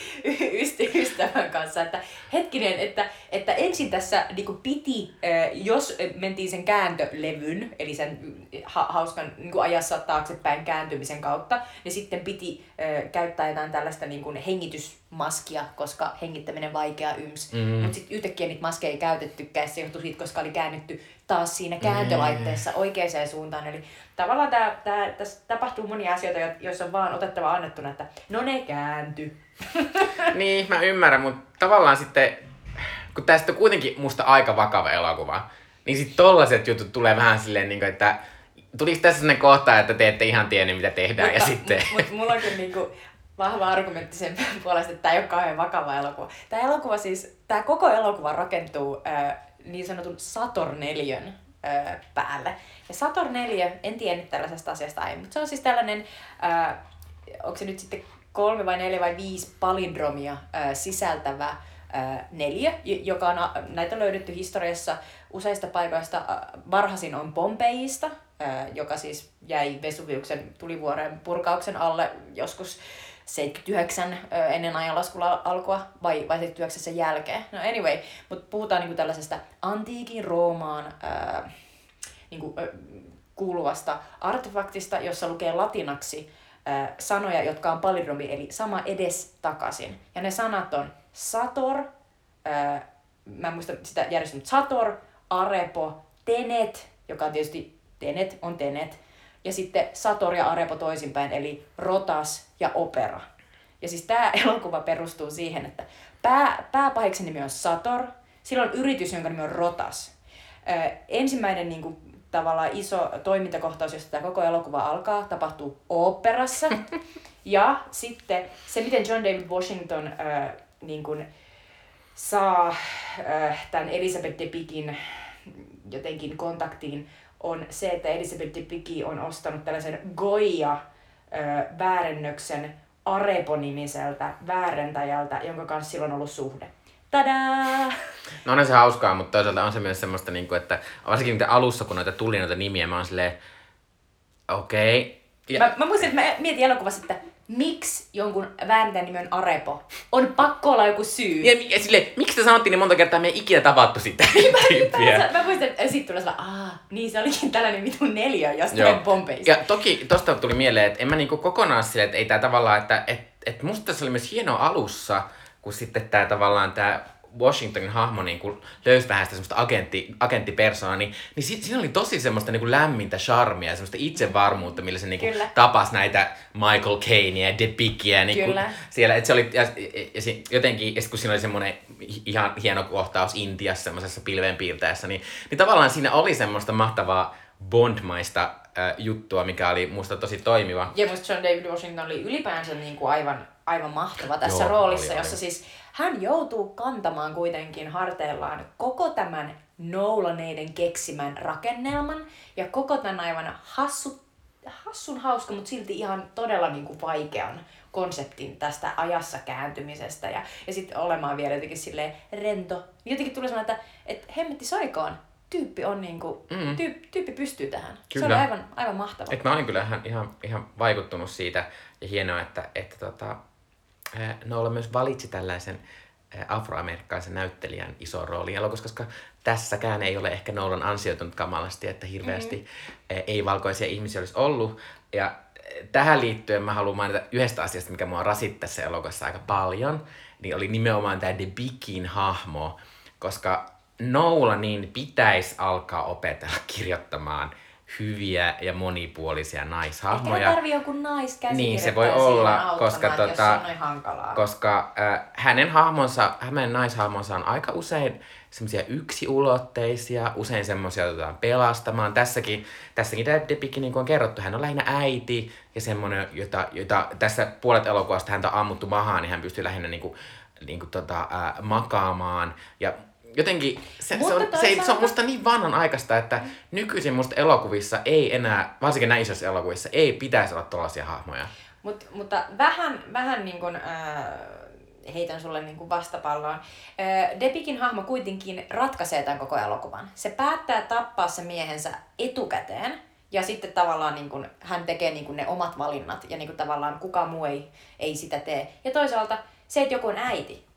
ystävän kanssa, että hetkinen, että, että ensin tässä niin kuin piti, jos mentiin sen kääntölevyn, eli sen ha- hauskan niin kuin ajassa taaksepäin kääntymisen kautta, niin sitten piti käyttää jotain tällaista niin kuin hengitysmaskia, koska hengittäminen vaikea yms. Mm. Mutta sitten yhtäkkiä niitä maskeja ei käytettykään, se johtui siitä, koska oli käännetty taas siinä kääntölaitteessa mm. oikeaan suuntaan. Eli tavallaan tää, tää, tässä tapahtuu monia asioita, joissa on vaan otettava annettuna, että no ne käänty. niin, mä ymmärrän, mutta tavallaan sitten, kun tästä on kuitenkin musta aika vakava elokuva, niin sitten tollaset jutut tulee vähän silleen, niin kuin, että tuliko tässä sellainen kohta, että te ette ihan tiennyt, mitä tehdään mutta, ja sitten... Mutta mulla on kyllä niinku vahva argumentti sen puolesta, että tämä ei ole kauhean vakava elokuva. Tämä elokuva siis, tämä koko elokuva rakentuu äh, niin sanotun Sator 4 äh, päälle. Ja Sator 4, en tiennyt tällaisesta asiasta aiemmin, mutta se on siis tällainen, onko se nyt sitten kolme vai neljä vai viisi palindromia äh, sisältävä neljä, joka on näitä löydetty historiassa useista paikoista. Varhaisin on Pompeijista, äh, joka siis jäi Vesuviuksen tulivuoren purkauksen alle joskus 79 äh, ennen ajanlaskun alkua vai, vai 79 sen jälkeen. No anyway, mutta puhutaan niinku tällaisesta antiikin Roomaan äh, niinku, äh, kuuluvasta artefaktista, jossa lukee latinaksi äh, sanoja, jotka on palindromi, eli sama edes takaisin. Ja ne sanat on sator, äh, mä en muista sitä järjestänyt, sator, arepo, tenet, joka on tietysti tenet on tenet, ja sitten sator ja arepo toisinpäin, eli rotas ja opera. Ja siis tämä elokuva perustuu siihen, että pää, pääpahiksen nimi on Sator, sillä on yritys, jonka nimi on Rotas. Ö, ensimmäinen niin kuin, tavallaan iso toimintakohtaus, josta tämä koko elokuva alkaa, tapahtuu oopperassa. ja sitten se, miten John David Washington äh, niin kuin, saa äh, tämän Elizabeth Debickin jotenkin kontaktiin, on se, että Elizabeth Debicki on ostanut tällaisen Goya-väärennöksen Arepo-nimiseltä väärentäjältä, jonka kanssa silloin on ollut suhde. Tadaa! No on se hauskaa, mutta toisaalta on se myös semmoista, niin kuin, että varsinkin mitä alussa, kun noita tuli noita nimiä, mä oon silleen, okei. Okay. Ja... Mä, mä muistin, että mä mietin elokuvassa, että miksi jonkun vääntäjän nimi on Arepo? On pakko olla joku syy. Ja, ja sille, miksi te sanottiin niin monta kertaa, me ei ikinä tavattu sitä tyyppiä. Mä muistan, että sit tulee sellainen, aah, niin se olikin tällainen vitun neljä jostain Pompeista. Ja toki tosta tuli mieleen, että en mä niinku kokonaan sille, että ei tää tavallaan, että et, et musta tässä oli myös hieno alussa, kun sitten tää tavallaan tää Washingtonin hahmo niin kuin löysi vähän sitä semmoista agentti, agenttipersonaa, niin, niin si, siinä oli tosi semmoista niin kuin lämmintä charmia ja semmoista itsevarmuutta, millä se niin kuin tapasi näitä Michael Caineä ja Debickiä niin kuin siellä. Että se oli, ja, ja, ja, jotenkin, ja kun siinä oli semmoinen ihan hieno kohtaus Intiassa semmoisessa pilvenpiirtäessä, niin, niin tavallaan siinä oli semmoista mahtavaa Bondmaista äh, juttua, mikä oli musta tosi toimiva. Ja musta John David Washington oli ylipäänsä niin kuin aivan, aivan mahtava tässä Joo, roolissa, oli, jossa oli. siis hän joutuu kantamaan kuitenkin harteillaan koko tämän Nolaneiden keksimän rakennelman ja koko tämän aivan hassu, hassun hauska, mutta silti ihan todella niin kuin vaikean konseptin tästä ajassa kääntymisestä ja, ja sitten olemaan vielä jotenkin silleen rento. Jotenkin tulee sellainen, että, että hemmetti soikoon, tyyppi on niinku, mm. tyyppi, tyyppi pystyy tähän. Kyllä. Se on aivan, aivan mahtavaa. Et mä olin kyllä ihan, ihan, ihan vaikuttunut siitä ja hienoa, että, että tota, Nolla myös valitsi tällaisen eh, afroamerikkalaisen näyttelijän iso rooli elokuvassa, koska tässäkään ei ole ehkä Nolan ansioitunut kamalasti, että hirveästi mm-hmm. ei-valkoisia ihmisiä olisi ollut. Ja tähän liittyen mä haluan mainita yhdestä asiasta, mikä mua rasitti tässä elokuvassa aika paljon, niin oli nimenomaan tämä The Bigin hahmo, koska Nolanin pitäisi alkaa opetella kirjoittamaan hyviä ja monipuolisia naishahmoja. Ehkä tarvii joku naiskäsikirjoittaja Niin, se voi olla, koska, tota, koska äh, hänen hahmonsa, hänen naishahmonsa on aika usein semmoisia yksiulotteisia, usein semmoisia otetaan pelastamaan. Tässäkin, tässäkin tämä Depikki, niin kuin on kerrottu, hän on lähinnä äiti ja semmoinen, jota, jota tässä puolet elokuvasta häntä on ammuttu mahaan, niin hän pystyy lähinnä niin kuin, niin kuin tota, äh, makaamaan. Ja jotenkin se, se, on, se, ei, se on toisaalta- musta niin vanhanaikaista, että nykyisin musta elokuvissa ei enää, varsinkin näissä isoissa elokuvissa, ei pitäisi olla tällaisia hahmoja. Mut, mutta vähän, vähän niin kuin, äh, heitän sulle niin kuin vastapalloon. Äh, Depikin hahmo kuitenkin ratkaisee tämän koko elokuvan. Se päättää tappaa sen miehensä etukäteen. Ja sitten tavallaan niin kuin, hän tekee niin kuin ne omat valinnat ja niin kuin tavallaan kukaan muu ei, ei sitä tee. Ja toisaalta se, että joku on äiti,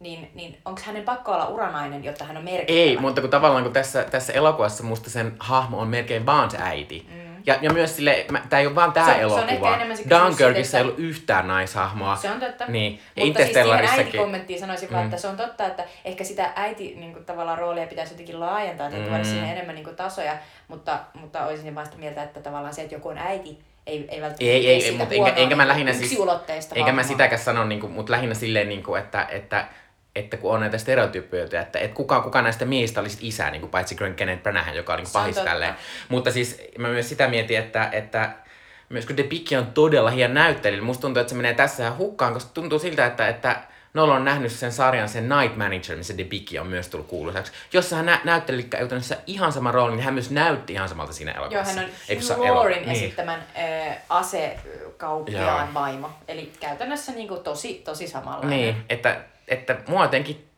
niin, niin onko hänen pakko olla uranainen, jotta hän on merkittävä? Ei, mutta kun tavallaan kun tässä, tässä elokuvassa musta sen hahmo on melkein vaan se äiti. Mm. Ja, ja myös sille, tämä ei ole vaan tämä on- se on elokuva. ehkä siitä, ei ollut yhtään naishahmoa. Se on totta. Niin. Mutta siis siihen äitikommenttiin sanoisin vaan, että se on totta, että ehkä sitä äiti niin kuin, tavallaan roolia pitäisi jotenkin laajentaa tuoda Mm. siihen enemmän niin kuin, tasoja, mutta, mutta olisin vaan sitä mieltä, että tavallaan se, että joku on äiti, ei, ei välttämättä Ei, ei, siitä mutta enkä, enkä mä niin lähinnä siis, enkä mä sitäkään sano, niin kuin, mutta lähinnä silleen, niin kuin, että, että, että kun on näitä stereotypioita, että, että kuka, kuka näistä miehistä olisi isä, niin kuin paitsi Grant Kenneth Branagh, joka on niin pahis tälleen. Mutta siis mä myös sitä mietin, että, että myös kun Big on todella hieno näyttelijä, niin musta tuntuu, että se menee tässä ihan hukkaan, koska tuntuu siltä, että, että Nolan on nähnyt sen sarjan, sen Night Manager, missä The Big on myös tullut kuuluisaksi, jossa hän nä- näytteli käytännössä ihan sama rooli, niin hän myös näytti ihan samalta siinä Joo, elokuvassa. hän on Hugh Laurin niin. esittämän äh, asekauppiaan Joo. vaimo. Eli käytännössä niin kuin, tosi, tosi samanlainen. Niin, että, että mua jotenkin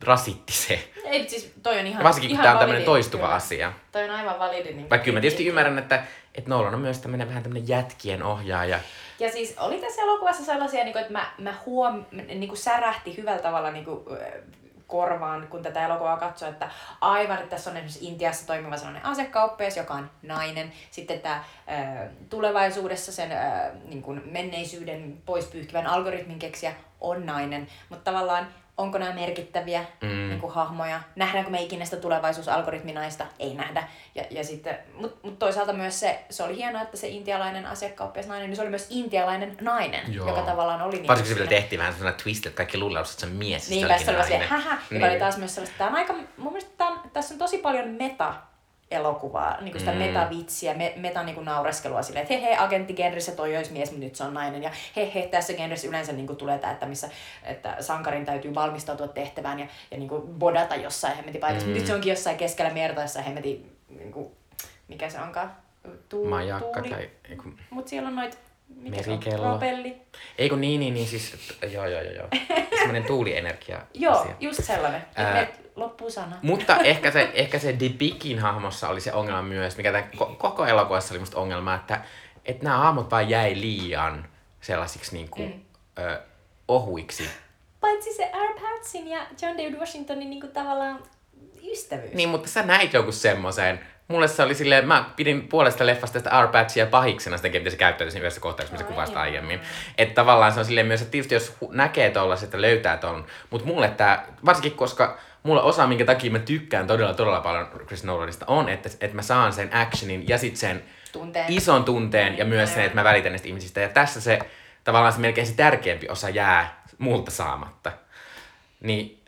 rasitti se. Ei, siis toi on ihan varsinkin kun ihan tämä on tämmöinen toistuva kyllä. asia. Toi on aivan validi. Niin Vaikka kyllä mä tietysti ymmärrän, että, että Nolan on myös tämmöinen vähän tämmöinen jätkien ohjaaja. Ja siis oli tässä elokuvassa sellaisia, niin kuin, että mä, mä huom, niin kuin särähti hyvällä tavalla niin kuin, korvaan, kun tätä elokuvaa katsoi, että aivan, että tässä on esimerkiksi Intiassa toimiva sellainen asekauppias, joka on nainen. Sitten tämä tulevaisuudessa sen ää, niin kuin menneisyyden pois pyyhkivän algoritmin keksijä on nainen. Mutta tavallaan onko nämä merkittäviä Mm. niin kuin hahmoja? Nähdäänkö me ikinä sitä tulevaisuusalgoritminaista? Ei nähdä. Ja, ja sitten, mutta mut toisaalta myös se, se oli hienoa, että se intialainen asekauppias nainen, niin se oli myös intialainen nainen, Joo. joka tavallaan oli niin Varsinkin se vielä tehtiin vähän sellainen twist, että kaikki luulee, että se on mies. niin, se se oli vähän nainen. hähä, Niin. joka oli taas myös sellaista, tää on aika, mun mielestä tää on, tässä on tosi paljon meta elokuvaa, niin kuin sitä Mm. metavitsiä, me, meta niin kuin naureskelua silleen, että he he, agenttigenressä toi olisi mies, mutta nyt se on nainen. Ja he he, tässä genressä yleensä niin kuin tulee tämä, että missä että sankarin täytyy valmistautua tehtävään ja, ja niin kuin bodata jossain hemmetin paikassa. Mm. Nyt se onkin jossain keskellä merta, jossain hemmetin, niin kuin, mikä se onkaan? Tu- Majakka tuuli. tai... Kun, Mut siellä on noit, mikä se on? Merikello. Propelli. ei kun niin, niin, niin siis... että- Joo, joo, joo, joo. Semmoinen tuulienergia Joo, just sellainen. Ää, Ää... loppuu sana. Mutta ehkä se, ehkä se The Bigin hahmossa oli se ongelma myös, mikä tämän ko- koko elokuvassa oli musta ongelma, että, että nämä hahmot vaan jäi liian sellaisiksi niin kuin, mm. ö, ohuiksi. Paitsi se R. Patsin ja John David Washingtonin niinku tavallaan ystävyys. Niin, mutta sä näit joku semmoisen. Mulle se oli silleen, mä pidin puolesta leffasta sitä Arpatchia pahiksena sitä, miten se käyttäytyi siinä yhdessä kohtauksessa, missä kuvasta aiemmin. Että tavallaan se on silleen myös, että tietysti jos näkee tollaset, että löytää ton, mutta mulle tää, varsinkin koska mulle osa, minkä takia mä tykkään todella, todella paljon Chris Nolanista, on, että, että mä saan sen actionin ja sitten sen Tunteen. ison tunteen ja myös sen, että mä välitän näistä ihmisistä. Ja tässä se tavallaan se melkein se tärkeämpi osa jää multa saamatta. Niin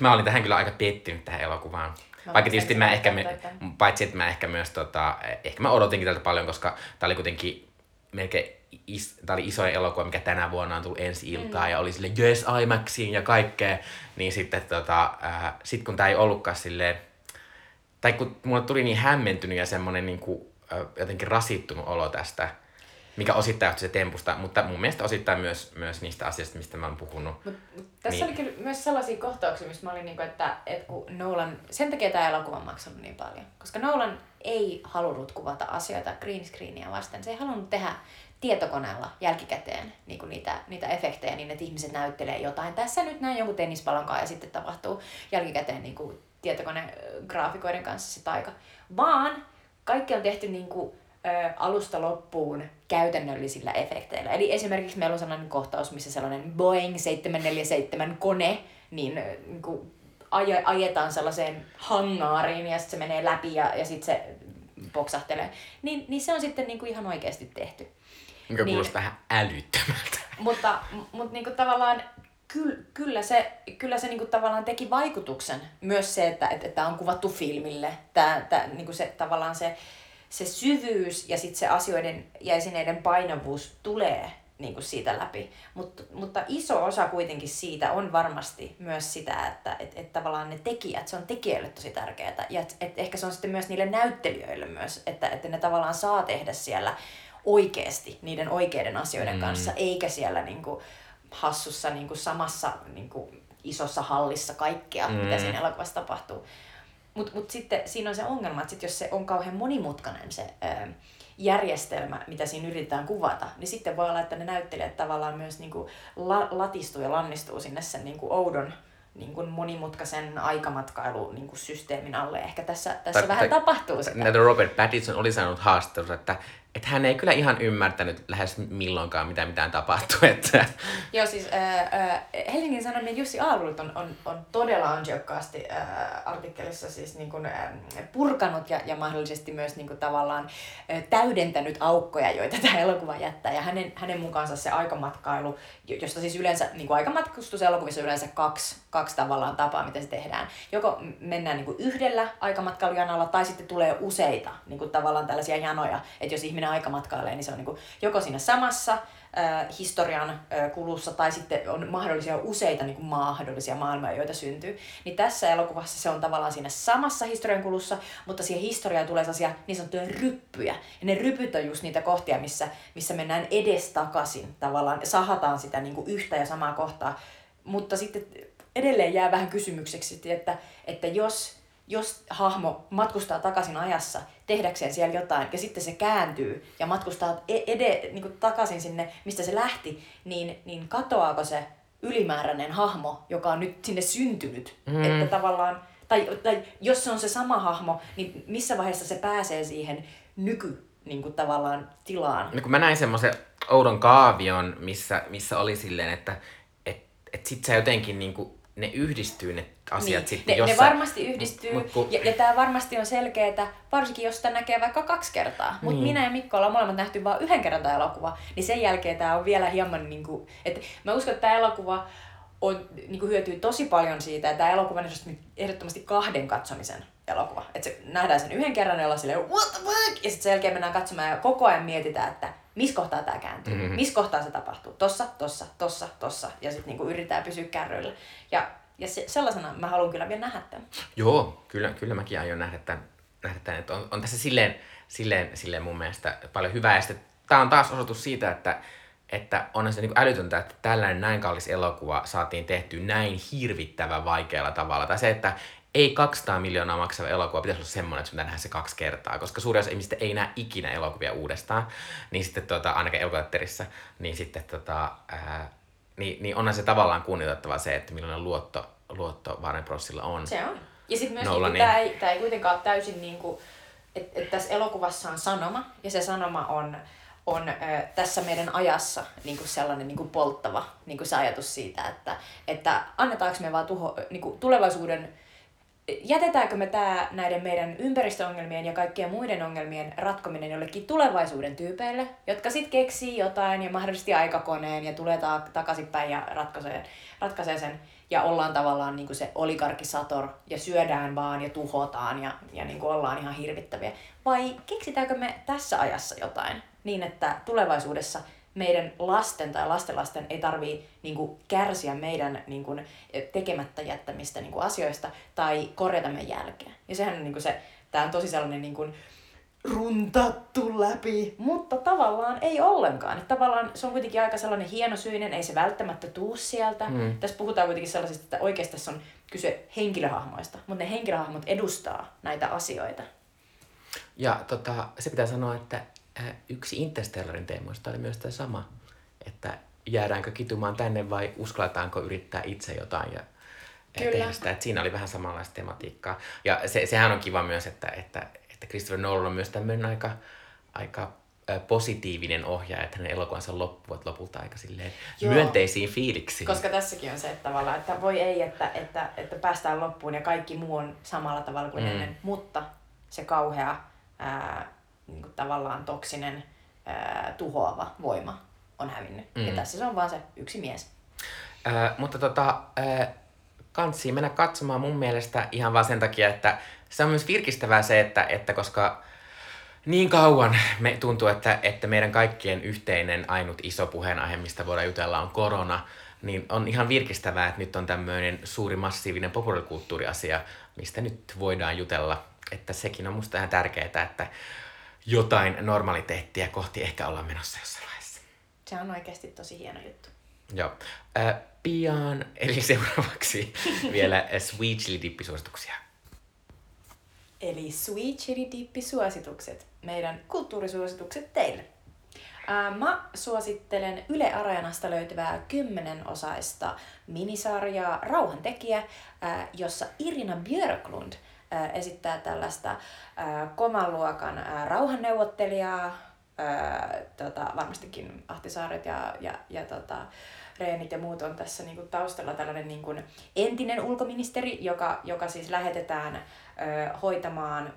mä olin tähän kyllä aika pettynyt tähän elokuvaan. Vaikka tietysti mä ehkä, me, paitsi että mä ehkä myös tota, ehkä mä odotinkin tältä paljon, koska tää oli kuitenkin melkein is, tää oli isoin elokuva, mikä tänä vuonna on tullut ensi iltaan mm. ja oli sille yes IMAXiin ja kaikkea, niin sitten tota, äh, sit kun tää ei ollutkaan silleen, tai kun mulle tuli niin hämmentynyt ja semmonen niin kuin, äh, jotenkin rasittunut olo tästä, mikä osittain johti se tempusta, mutta mun mielestä osittain myös, myös niistä asioista, mistä mä oon puhunut. Mut, mut tässä Niin. oli kyllä myös sellaisia kohtauksia, missä mä olin niinku, että, että kun Nolan, sen takia tämä elokuva on maksanut niin paljon. Koska Nolan ei halunnut kuvata asioita green screenia vasten. Se ei halunnut tehdä tietokoneella jälkikäteen niin kuin niitä, niitä efektejä niin, että ihmiset näyttelee jotain. Tässä nyt näin jonkun tennispallon kanssa ja sitten tapahtuu jälkikäteen niin kuin tietokonegraafikoiden kanssa se taika. Vaan kaikki on tehty niin kuin, ö, alusta loppuun käytännöllisillä efekteillä. Eli esimerkiksi meillä on sellainen kohtaus, missä sellainen Boeing 747 kone niin, niin kuin aje, ajetaan sellaiseen hangaariin ja sitten se menee läpi ja, ja sitten se poksahtelee. Niin, niin se on sitten niin kuin ihan oikeasti tehty. Mikä Niin. kuulostaa vähän älyttömältä. Mutta, mutta niin kuin tavallaan kyllä, kyllä se, kyllä se niin kuin tavallaan teki vaikutuksen. Myös se, että että tämä on kuvattu filmille. Tämä, tämä, niin kuin se, tavallaan se, se syvyys ja sitten se asioiden ja esineiden painavuus tulee niin kuin siitä läpi. Mut, mutta iso osa kuitenkin siitä on varmasti myös sitä, että et, et tavallaan ne tekijät, se on tekijöille tosi tärkeää. Ja et, et ehkä se on sitten myös niille näyttelijöille myös, että, että ne tavallaan saa tehdä siellä oikeasti niiden oikeiden asioiden Mm. kanssa, eikä siellä niin kuin hassussa niin kuin samassa niin kuin isossa hallissa kaikkea, mm. mitä siinä elokuvassa tapahtuu. Mutta mut sitten siinä on se ongelma, että sit jos se on kauhean monimutkainen se ö, järjestelmä, mitä siinä yritetään kuvata, niin sitten voi olla, että ne näyttelijät tavallaan myös niinku la, latistuu ja lannistuu sinne sen niinku oudon niin kuin monimutkaisen aikamatkailu niin kuin systeemin alle. Ehkä tässä, tässä Tai- vähän tai- tapahtuu sitä. Näitä Robert Pattinson oli sanonut haastattelussa, että, että hän ei kyllä ihan ymmärtänyt lähes milloinkaan, mitä mitään tapahtuu. Että, Joo, siis äh, äh, Helsingin Sanomien Jussi Aarulut on, on, on todella ansiokkaasti äh, artikkelissa siis niin kuin, äh, purkanut ja, ja mahdollisesti myös niin kuin, tavallaan äh, täydentänyt aukkoja, joita tämä elokuva jättää. Ja hänen, hänen mukaansa se aikamatkailu, jo- josta siis yleensä, niin kuin aikamatkustuselokuvissa yleensä kaksi, kaksi tavallaan tapaa, miten se tehdään. Joko mennään niin yhdellä aikamatkailujanolla tai sitten tulee useita niin tavallaan tällaisia janoja. Että jos ihminen aikamatkailee, niin se on niin kuin joko siinä samassa äh, historian äh, kulussa tai sitten on mahdollisia useita niin kuin mahdollisia maailmoja, joita syntyy. Niin tässä elokuvassa se on tavallaan siinä samassa historian kulussa, mutta siihen historiaan tulee sellaisia niin sanottuja ryppyjä. Ja ne rypyt on just niitä kohtia, missä, missä mennään edestakaisin tavallaan, sahataan sitä niin kuin yhtä ja samaa kohtaa. Mutta sitten edelleen jää vähän kysymykseksi, että, että jos jos hahmo matkustaa takaisin ajassa tehdäkseen siellä jotain ja sitten se kääntyy ja matkustaa e- ede, niin kuin takaisin sinne, mistä se lähti, niin, niin katoaako se ylimääräinen hahmo, joka on nyt sinne syntynyt? Mm. Että tavallaan, tai, tai jos se on se sama hahmo, niin missä vaiheessa se pääsee siihen nyky niin kuin tavallaan tilaan? no kun mä näin semmoisen oudon kaavion, missä, missä oli silleen, että et, et sit sä jotenkin niinku, ne yhdistyy ne asiat niin, sitten ne, ne jossain. varmasti yhdistyy, Mut kun- ja, ja tämä varmasti on selkeää, varsinkin jos sitä näkee vaikka kaksi kertaa. Mutta Niin. minä ja Mikko ollaan molemmat nähty vain yhden kerran tämä elokuva, niin sen jälkeen tämä on vielä hieman, niin kuin, että mä uskon, että tämä elokuva on, niin kuin hyötyy tosi paljon siitä, että tämä elokuva on ehdottomasti- kahden katsomisen elokuva. Että se nähdään sen yhden kerran ja ollaan silleen, what the fuck? Ja sitten sen jälkeen mennään katsomaan ja koko ajan mietitään, että missä kohtaa tämä kääntyy, Mhm. mm-hmm. missä kohtaa se tapahtuu, tossa, tossa, tossa, tossa. Ja sitten niinku yritetään pysyä kärryillä. Ja, ja se, sellaisena mä haluan kyllä vielä nähdä tämän. Joo, kyllä, kyllä mäkin aion nähdä tämän, nähdä tämän. Että on, on tässä silleen, silleen, silleen mun mielestä paljon hyvää. Ja sitten tämä on taas osoitus siitä, että, että onhan se niin älytöntä, että tällainen näin kallis elokuva saatiin tehty näin hirvittävän vaikealla tavalla. Tai se, että ei 200 miljoonaa maksava elokuva pitäisi olla semmoinen, että sun pitää nähdä se kaksi kertaa, koska suurin osa ihmisistä ei näe ikinä elokuvia uudestaan, niin sitten tota, ainakin elokuvateatterissa, niin sitten tota, ää, niin, niin onhan se tavallaan kunnioitettava se, että millainen luotto, luotto Warner Brosilla on. Se on. Ja sitten myös niinku, niin. tämä ei, tää ei kuitenkaan ole täysin niin kuin, että et tässä elokuvassa on sanoma, ja se sanoma on, on ö, tässä meidän ajassa niin kuin sellainen niin kuin polttava niin kuin se ajatus siitä, että, että annetaanko me vaan tuho, niin kuin tulevaisuuden jätetäänkö me tää näiden meidän ympäristöongelmien ja kaikkien muiden ongelmien ratkominen jollekin tulevaisuuden tyypeille, jotka sitten keksii jotain ja mahdollisesti aikakoneen ja tulee ta- takaisinpäin ja ratkaisee, ratkaisee sen ja ollaan tavallaan niin se oligarkisator ja syödään vaan ja tuhotaan ja, ja niin ollaan ihan hirvittäviä. Vai keksitäänkö me tässä ajassa jotain niin, että tulevaisuudessa meidän lasten tai lastenlasten ei tarvii niin kuin, kärsiä meidän niin kuin, tekemättä jättämistä niin kuin, asioista tai korjata meidän jälkeen. Ja sehän on niin kuin, se, tämä on tosi sellainen niin kuin, runtattu läpi, mutta tavallaan ei ollenkaan. Että tavallaan se on kuitenkin aika sellainen hienosyinen, ei se välttämättä tuu sieltä. Mm. Tässä puhutaan kuitenkin sellaisesta, että oikeasti tässä on kyse henkilöhahmoista, mutta ne henkilöhahmot edustaa näitä asioita. Ja tota, se pitää sanoa, että yksi Interstellarin teemoista oli myös tämä sama, että jäädäänkö kitumaan tänne vai uskalletaanko yrittää itse jotain ja Kyllä. tehdä sitä. Et siinä oli vähän samanlaista tematiikkaa. Ja se, sehän on kiva myös, että, että, että Christopher Nolan on myös tämmöinen aika, aika positiivinen ohjaaja, että hänen elokuvansa loppuvat lopulta aika silleen Joo. myönteisiin fiiliksiin. Koska tässäkin on se, että tavallaan, että voi ei, että, että, että päästään loppuun ja kaikki muu on samalla tavalla kuin mm. ennen, mutta se kauhea, ää, niin kuin tavallaan toksinen, ää, tuhoava voima on hävinnyt. Mm. Ja tässä se on vaan se yksi mies. Ö, mutta tota, ö, kansi mennä katsomaan mun mielestä ihan vaan sen takia, että se on myös virkistävää se, että, että koska niin kauan me tuntuu, että, että meidän kaikkien yhteinen ainut iso puheenaihe, mistä voidaan jutella, on korona, niin on ihan virkistävää, että nyt on tämmöinen suuri massiivinen populaarikulttuuriasia, mistä nyt voidaan jutella. Että sekin on musta ihan tärkeää, että jotain normaliteettia kohti ehkä ollaan menossa jossain vaiheessa. Se on oikeasti tosi hieno juttu. Joo. Äh, pian, eli seuraavaksi vielä äh, Sweet Chili Dippisuosituksia. Eli Sweet Chili Dippi-suositukset, meidän kulttuurisuositukset teille. Ää, Mä suosittelen Yle Areenasta löytyvää kymmenen-osaista minisarjaa Rauhantekijä, ää, jossa Irina Björklund esittää tällaista ää, kovan luokan rauhanneuvottelijaa, tota, varmastikin Ahtisaaret ja, ja, ja tota, Reenit ja muut on tässä niinku taustalla tällainen niinku entinen ulkoministeri, joka, joka siis lähetetään ö, hoitamaan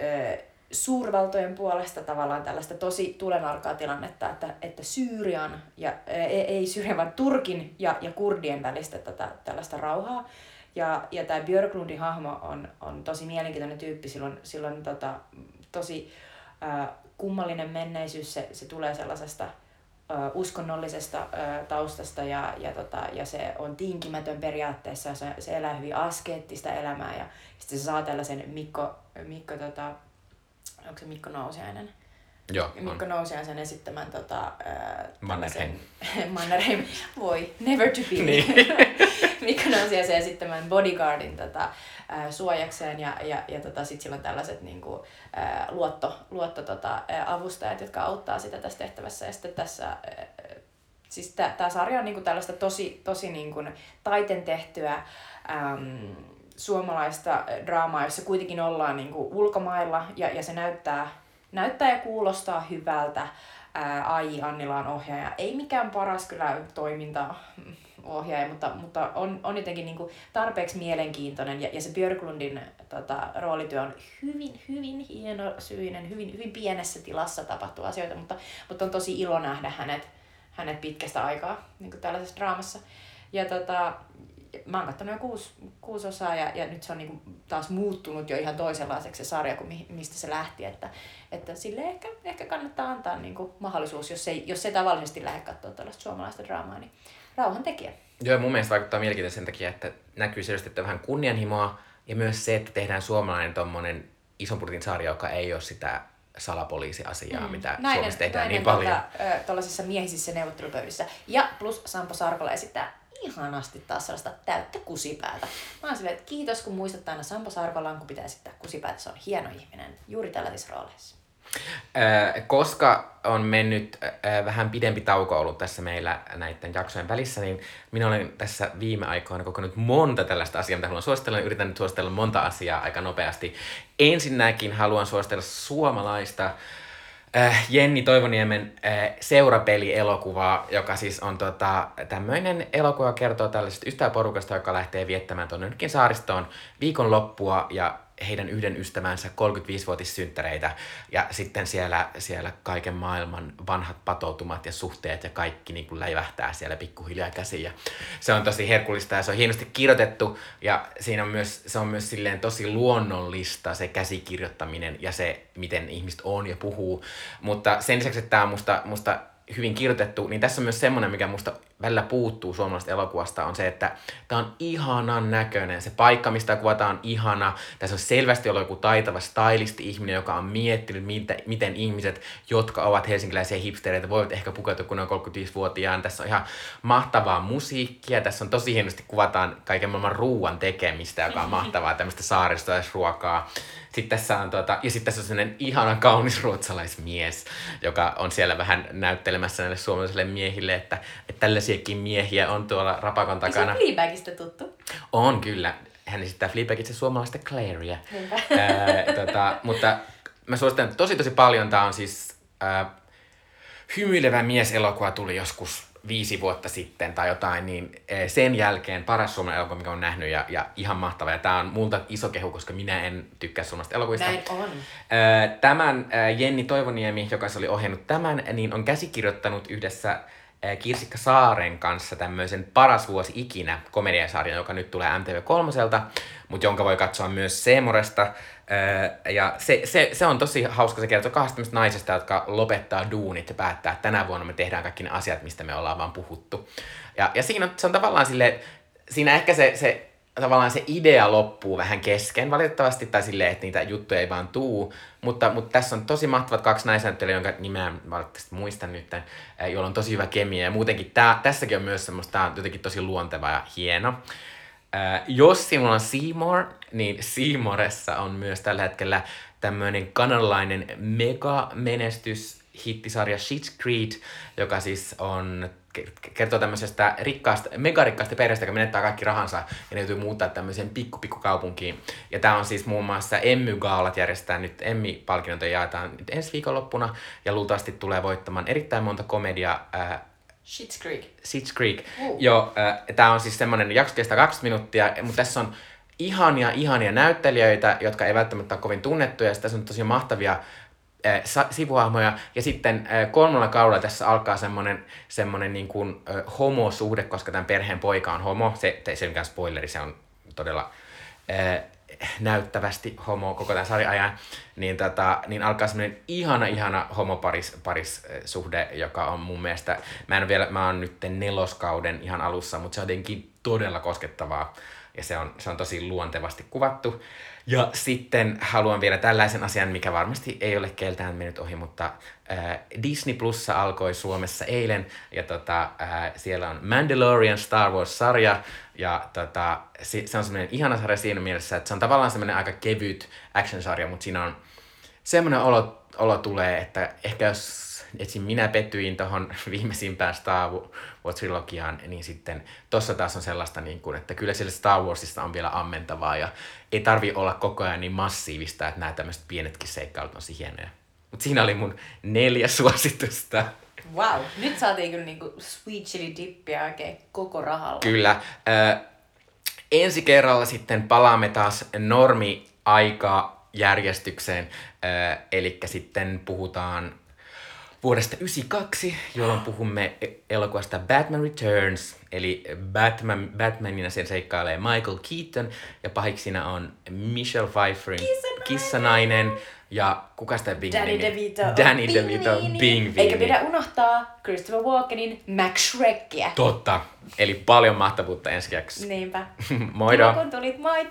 ö, suurvaltojen puolesta tavallaan tällaista tosi tulenarkaa tilannetta, että, että Syyrian, ja, ei, ei Syyrian, vaan Turkin ja, ja Kurdien välistä tätä, tällaista rauhaa. Ja, ja tämä Björklundin hahmo on, on tosi mielenkiintoinen tyyppi, silloin, silloin tota, tosi äh, kummallinen menneisyys, se, se tulee sellaisesta ö, uskonnollisesta ö, taustasta ja, ja, tota, ja se on tinkimätön periaatteessa, se, se elää hyvin askeettista elämää ja sitten se saa tällaisen Mikko, Mikko tota, onko se Mikko Nousiainen? Joo, Mikko on. Nousiaisen esittämän tota, ää, Mannerheim. Mannerheim, voi, never to be. Niin. Mikko Nousiaisen esittämän bodyguardin tota, suojakseen ja, ja, ja tota, sitten sillä on tällaiset niinku, ää, luotto, luotto tota, avustajat, jotka auttaa sitä tässä tehtävässä. Ja sitten tässä siis tämä sarja on niinku tällaista tosi, tosi niinku taiten tehtyä äm, suomalaista draamaa, jossa kuitenkin ollaan niinku ulkomailla ja, ja se näyttää, näyttää ja kuulostaa hyvältä. Ää, Ai Annila on ohjaaja. Ei mikään paras kyllä toiminta ohjaaja, mutta, mutta on, on jotenkin niinku tarpeeksi mielenkiintoinen ja, ja se Björklundin tota, roolityö on hyvin, hyvin hienosyinen, hyvin, hyvin pienessä tilassa tapahtuu asioita, mutta, mutta on tosi ilo nähdä hänet, hänet pitkästä aikaa niin kuin tällaisessa draamassa. Ja tota, mä oon katsonut jo kuusi, kuusi osaa ja, ja nyt se on niinku taas muuttunut jo ihan toisenlaiseksi se sarja kuin mi, mistä se lähti. Että, että sille ehkä, ehkä kannattaa antaa niinku mahdollisuus, jos ei, jos ei tavallisesti lähde katsoa tällaista suomalaista draamaa, niin rauhantekijä. Joo, ja mun mielestä vaikuttaa mielenkiintoista sen takia, että näkyy selvästi, että vähän kunnianhimoa ja myös se, että tehdään suomalainen tommonen ison budjetin sarja, joka ei ole sitä salapoliisiasiaa, mm. mitä Suomessa tehdään niin paljon. Tota, tuollaisissa miehisissä neuvottelupöydissä. Ja plus Sampo Sarkola esittää ihanasti taas sellaista täyttä kusipäätä. Mä oon silleen, että kiitos kun muistat aina Sampo Sarkolaan, kun pitää esittää kusipäätä. Se on hieno ihminen juuri tällaisissa rooleissa. Koska on mennyt vähän pidempi tauko ollut tässä meillä näiden jaksojen välissä, niin minä olen tässä viime aikoina kokonut monta tällaista asiaa, mitä haluan suositella. Yritän nyt suositella monta asiaa aika nopeasti. Ensinnäkin haluan suositella suomalaista Jenni Toivoniemen äh, seurapelielokuvaa, joka siis on tota, tämmöinen elokuva, kertoo tällaisesta ystäväporukasta, joka lähtee viettämään tuonne saaristoon viikonloppua ja heidän yhden ystävänsä 35-vuotissynttäreitä ja sitten siellä, siellä kaiken maailman vanhat patoutumat ja suhteet ja kaikki niin kuin läivähtää siellä pikkuhiljaa käsiin. Ja se on tosi herkullista ja se on hienosti kirjoitettu ja siinä on myös, se on myös silleen tosi luonnollista se käsikirjoittaminen ja se, miten ihmiset on ja puhuu, mutta sen lisäksi, että tämä on musta, musta hyvin kirjoitettu, niin tässä on myös semmoinen, mikä musta välillä puuttuu suomalaisesta elokuvasta, on se, että tämä on ihanan näköinen. Se paikka, mistä kuvataan, on ihana. Tässä on selvästi ollut joku taitava stylisti ihminen, joka on miettinyt, miten, miten ihmiset, jotka ovat helsinkiläisiä hipstereitä, voivat ehkä pukeutua, kun ne on 35-vuotiaan. Tässä on ihan mahtavaa musiikkia. Tässä on tosi hienosti kuvataan kaiken maailman ruuan tekemistä, joka on mahtavaa, tämmöistä saaristoisruokaa. Sitten tässä on tuota, ja sitten tässä on sellainen ihana kaunis ruotsalaismies, joka on siellä vähän näyttelemässä näille suomalaisille miehille, että, että tällaisiakin miehiä on tuolla rapakon takana. Onko Fleabagista tuttu? On kyllä. Hän esittää Fleabagissa suomalaista. Niinpä. Ää, tota, mutta mä suosittelen tosi tosi paljon. Tää on siis ää, hymyilevä mies-elokuva tuli joskus viisi vuotta sitten tai jotain, niin eh, sen jälkeen paras suomalainen elokuva, mikä on nähnyt ja, ja ihan mahtava. Ja tää on multa iso kehu, koska minä en tykkää suomalaisista elokuvista. Näin on. Ää, Tämän ää, Jenni Toivoniemi, joka se oli ohjannut tämän, niin on käsikirjoittanut yhdessä Kirsikka Saaren kanssa tämmöisen Paras vuosi ikinä komediasarjan, joka nyt tulee MTV3, mutta jonka voi katsoa myös Seemoresta. Ja se, se, se on tosi hauska, se kertoo kahdesta naisesta, jotka lopettaa duunit ja päättää, että tänä vuonna me tehdään kaikki ne asiat, mistä me ollaan vaan puhuttu. Ja, ja siinä on, se on tavallaan sille, siinä ehkä se, se tavallaan se idea loppuu vähän kesken valitettavasti, tai silleen, että niitä juttuja ei vaan tuu. Mutta, mutta tässä on tosi mahtavat kaksi naisnäyttelijää, jonka nimeä valitettavasti muistan nyt, joilla on tosi hyvä kemia. Ja muutenkin tää, tässäkin on myös semmoista, tää on jotenkin tosi luonteva ja hieno. Äh, jos sinulla on Seymour, niin Seymouressa on myös tällä hetkellä tämmöinen kanadalainen mega-menestys hittisarja Schitt's Creek, joka siis on ke- kertoo tämmöisestä rikkaasta, megarikkaasta perheestä, joka menettää kaikki rahansa ja ne joutuu muuttaa tämmöiseen pikku, kaupunkiin. Ja tämä on siis muun muassa Emmy-gaalat järjestää nyt, Emmy-palkinnoita jaetaan nyt ensi viikonloppuna ja luultavasti tulee voittamaan erittäin monta komedia äh, Shit's Creek. Sitch Creek. Uh. Joo, äh, tää on siis semmonen, jakso kestää 20 minuuttia, mutta tässä on ihania, ihania näyttelijöitä, jotka ei välttämättä ole kovin tunnettuja, ja tässä on tosi mahtavia äh, sivuhahmoja, ja sitten äh, kolmannella kaudella tässä alkaa semmonen, semmonen niin kuin, äh, homosuhde, koska tämän perheen poika on homo, se, se ei ole mikään spoileri, se on todella äh, näyttävästi homo koko tämän sarjan ajan, niin, tota, niin alkaa semmoinen ihana, ihana homoparis paris, äh, suhde, joka on mun mielestä, mä en vielä, mä oon nyt neloskauden ihan alussa, mutta se on jotenkin todella koskettavaa ja se on, se on tosi luontevasti kuvattu. Ja sitten haluan vielä tällaisen asian, mikä varmasti ei ole keltään mennyt ohi, mutta äh, Disney Plussa alkoi Suomessa eilen, ja tota, äh, siellä on Mandalorian Star Wars-sarja, ja tota, se, on semmoinen ihana sarja siinä mielessä, että se on tavallaan semmoinen aika kevyt action-sarja, mutta siinä on semmoinen olo, olo tulee, että ehkä jos etsin minä pettyin tuohon viimeisimpään Star Wars-trilogiaan, niin sitten tossa taas on sellaista, niin kuin, että kyllä siellä Star Warsista on vielä ammentavaa ja ei tarvi olla koko ajan niin massiivista, että nämä tämmöiset pienetkin seikkailut on hienoja. Mutta siinä oli mun neljä suositusta. Wow, nyt saatiin kyllä niinku sweet chili dippiä oikein koko rahalla. Kyllä. Ö, ensi kerralla sitten palaamme taas normi-aika järjestykseen. Eli sitten puhutaan vuodesta 92, jolloin puhumme e- elokuvasta Batman Returns, eli Batman, Batmanina sen seikkailee Michael Keaton, ja pahiksina on Michelle Pfeifferin Kissanainen. kissanainen, ja kuka sitä Bing Danny nimi? DeVito. Danny Bing DeVito, Viini. Bing Eikä pidä unohtaa Christopher Walkenin Max Shrekkiä. Totta. Eli paljon mahtavuutta ensi jaksossa. Niinpä. Moido! Kiva kun tulit, moi!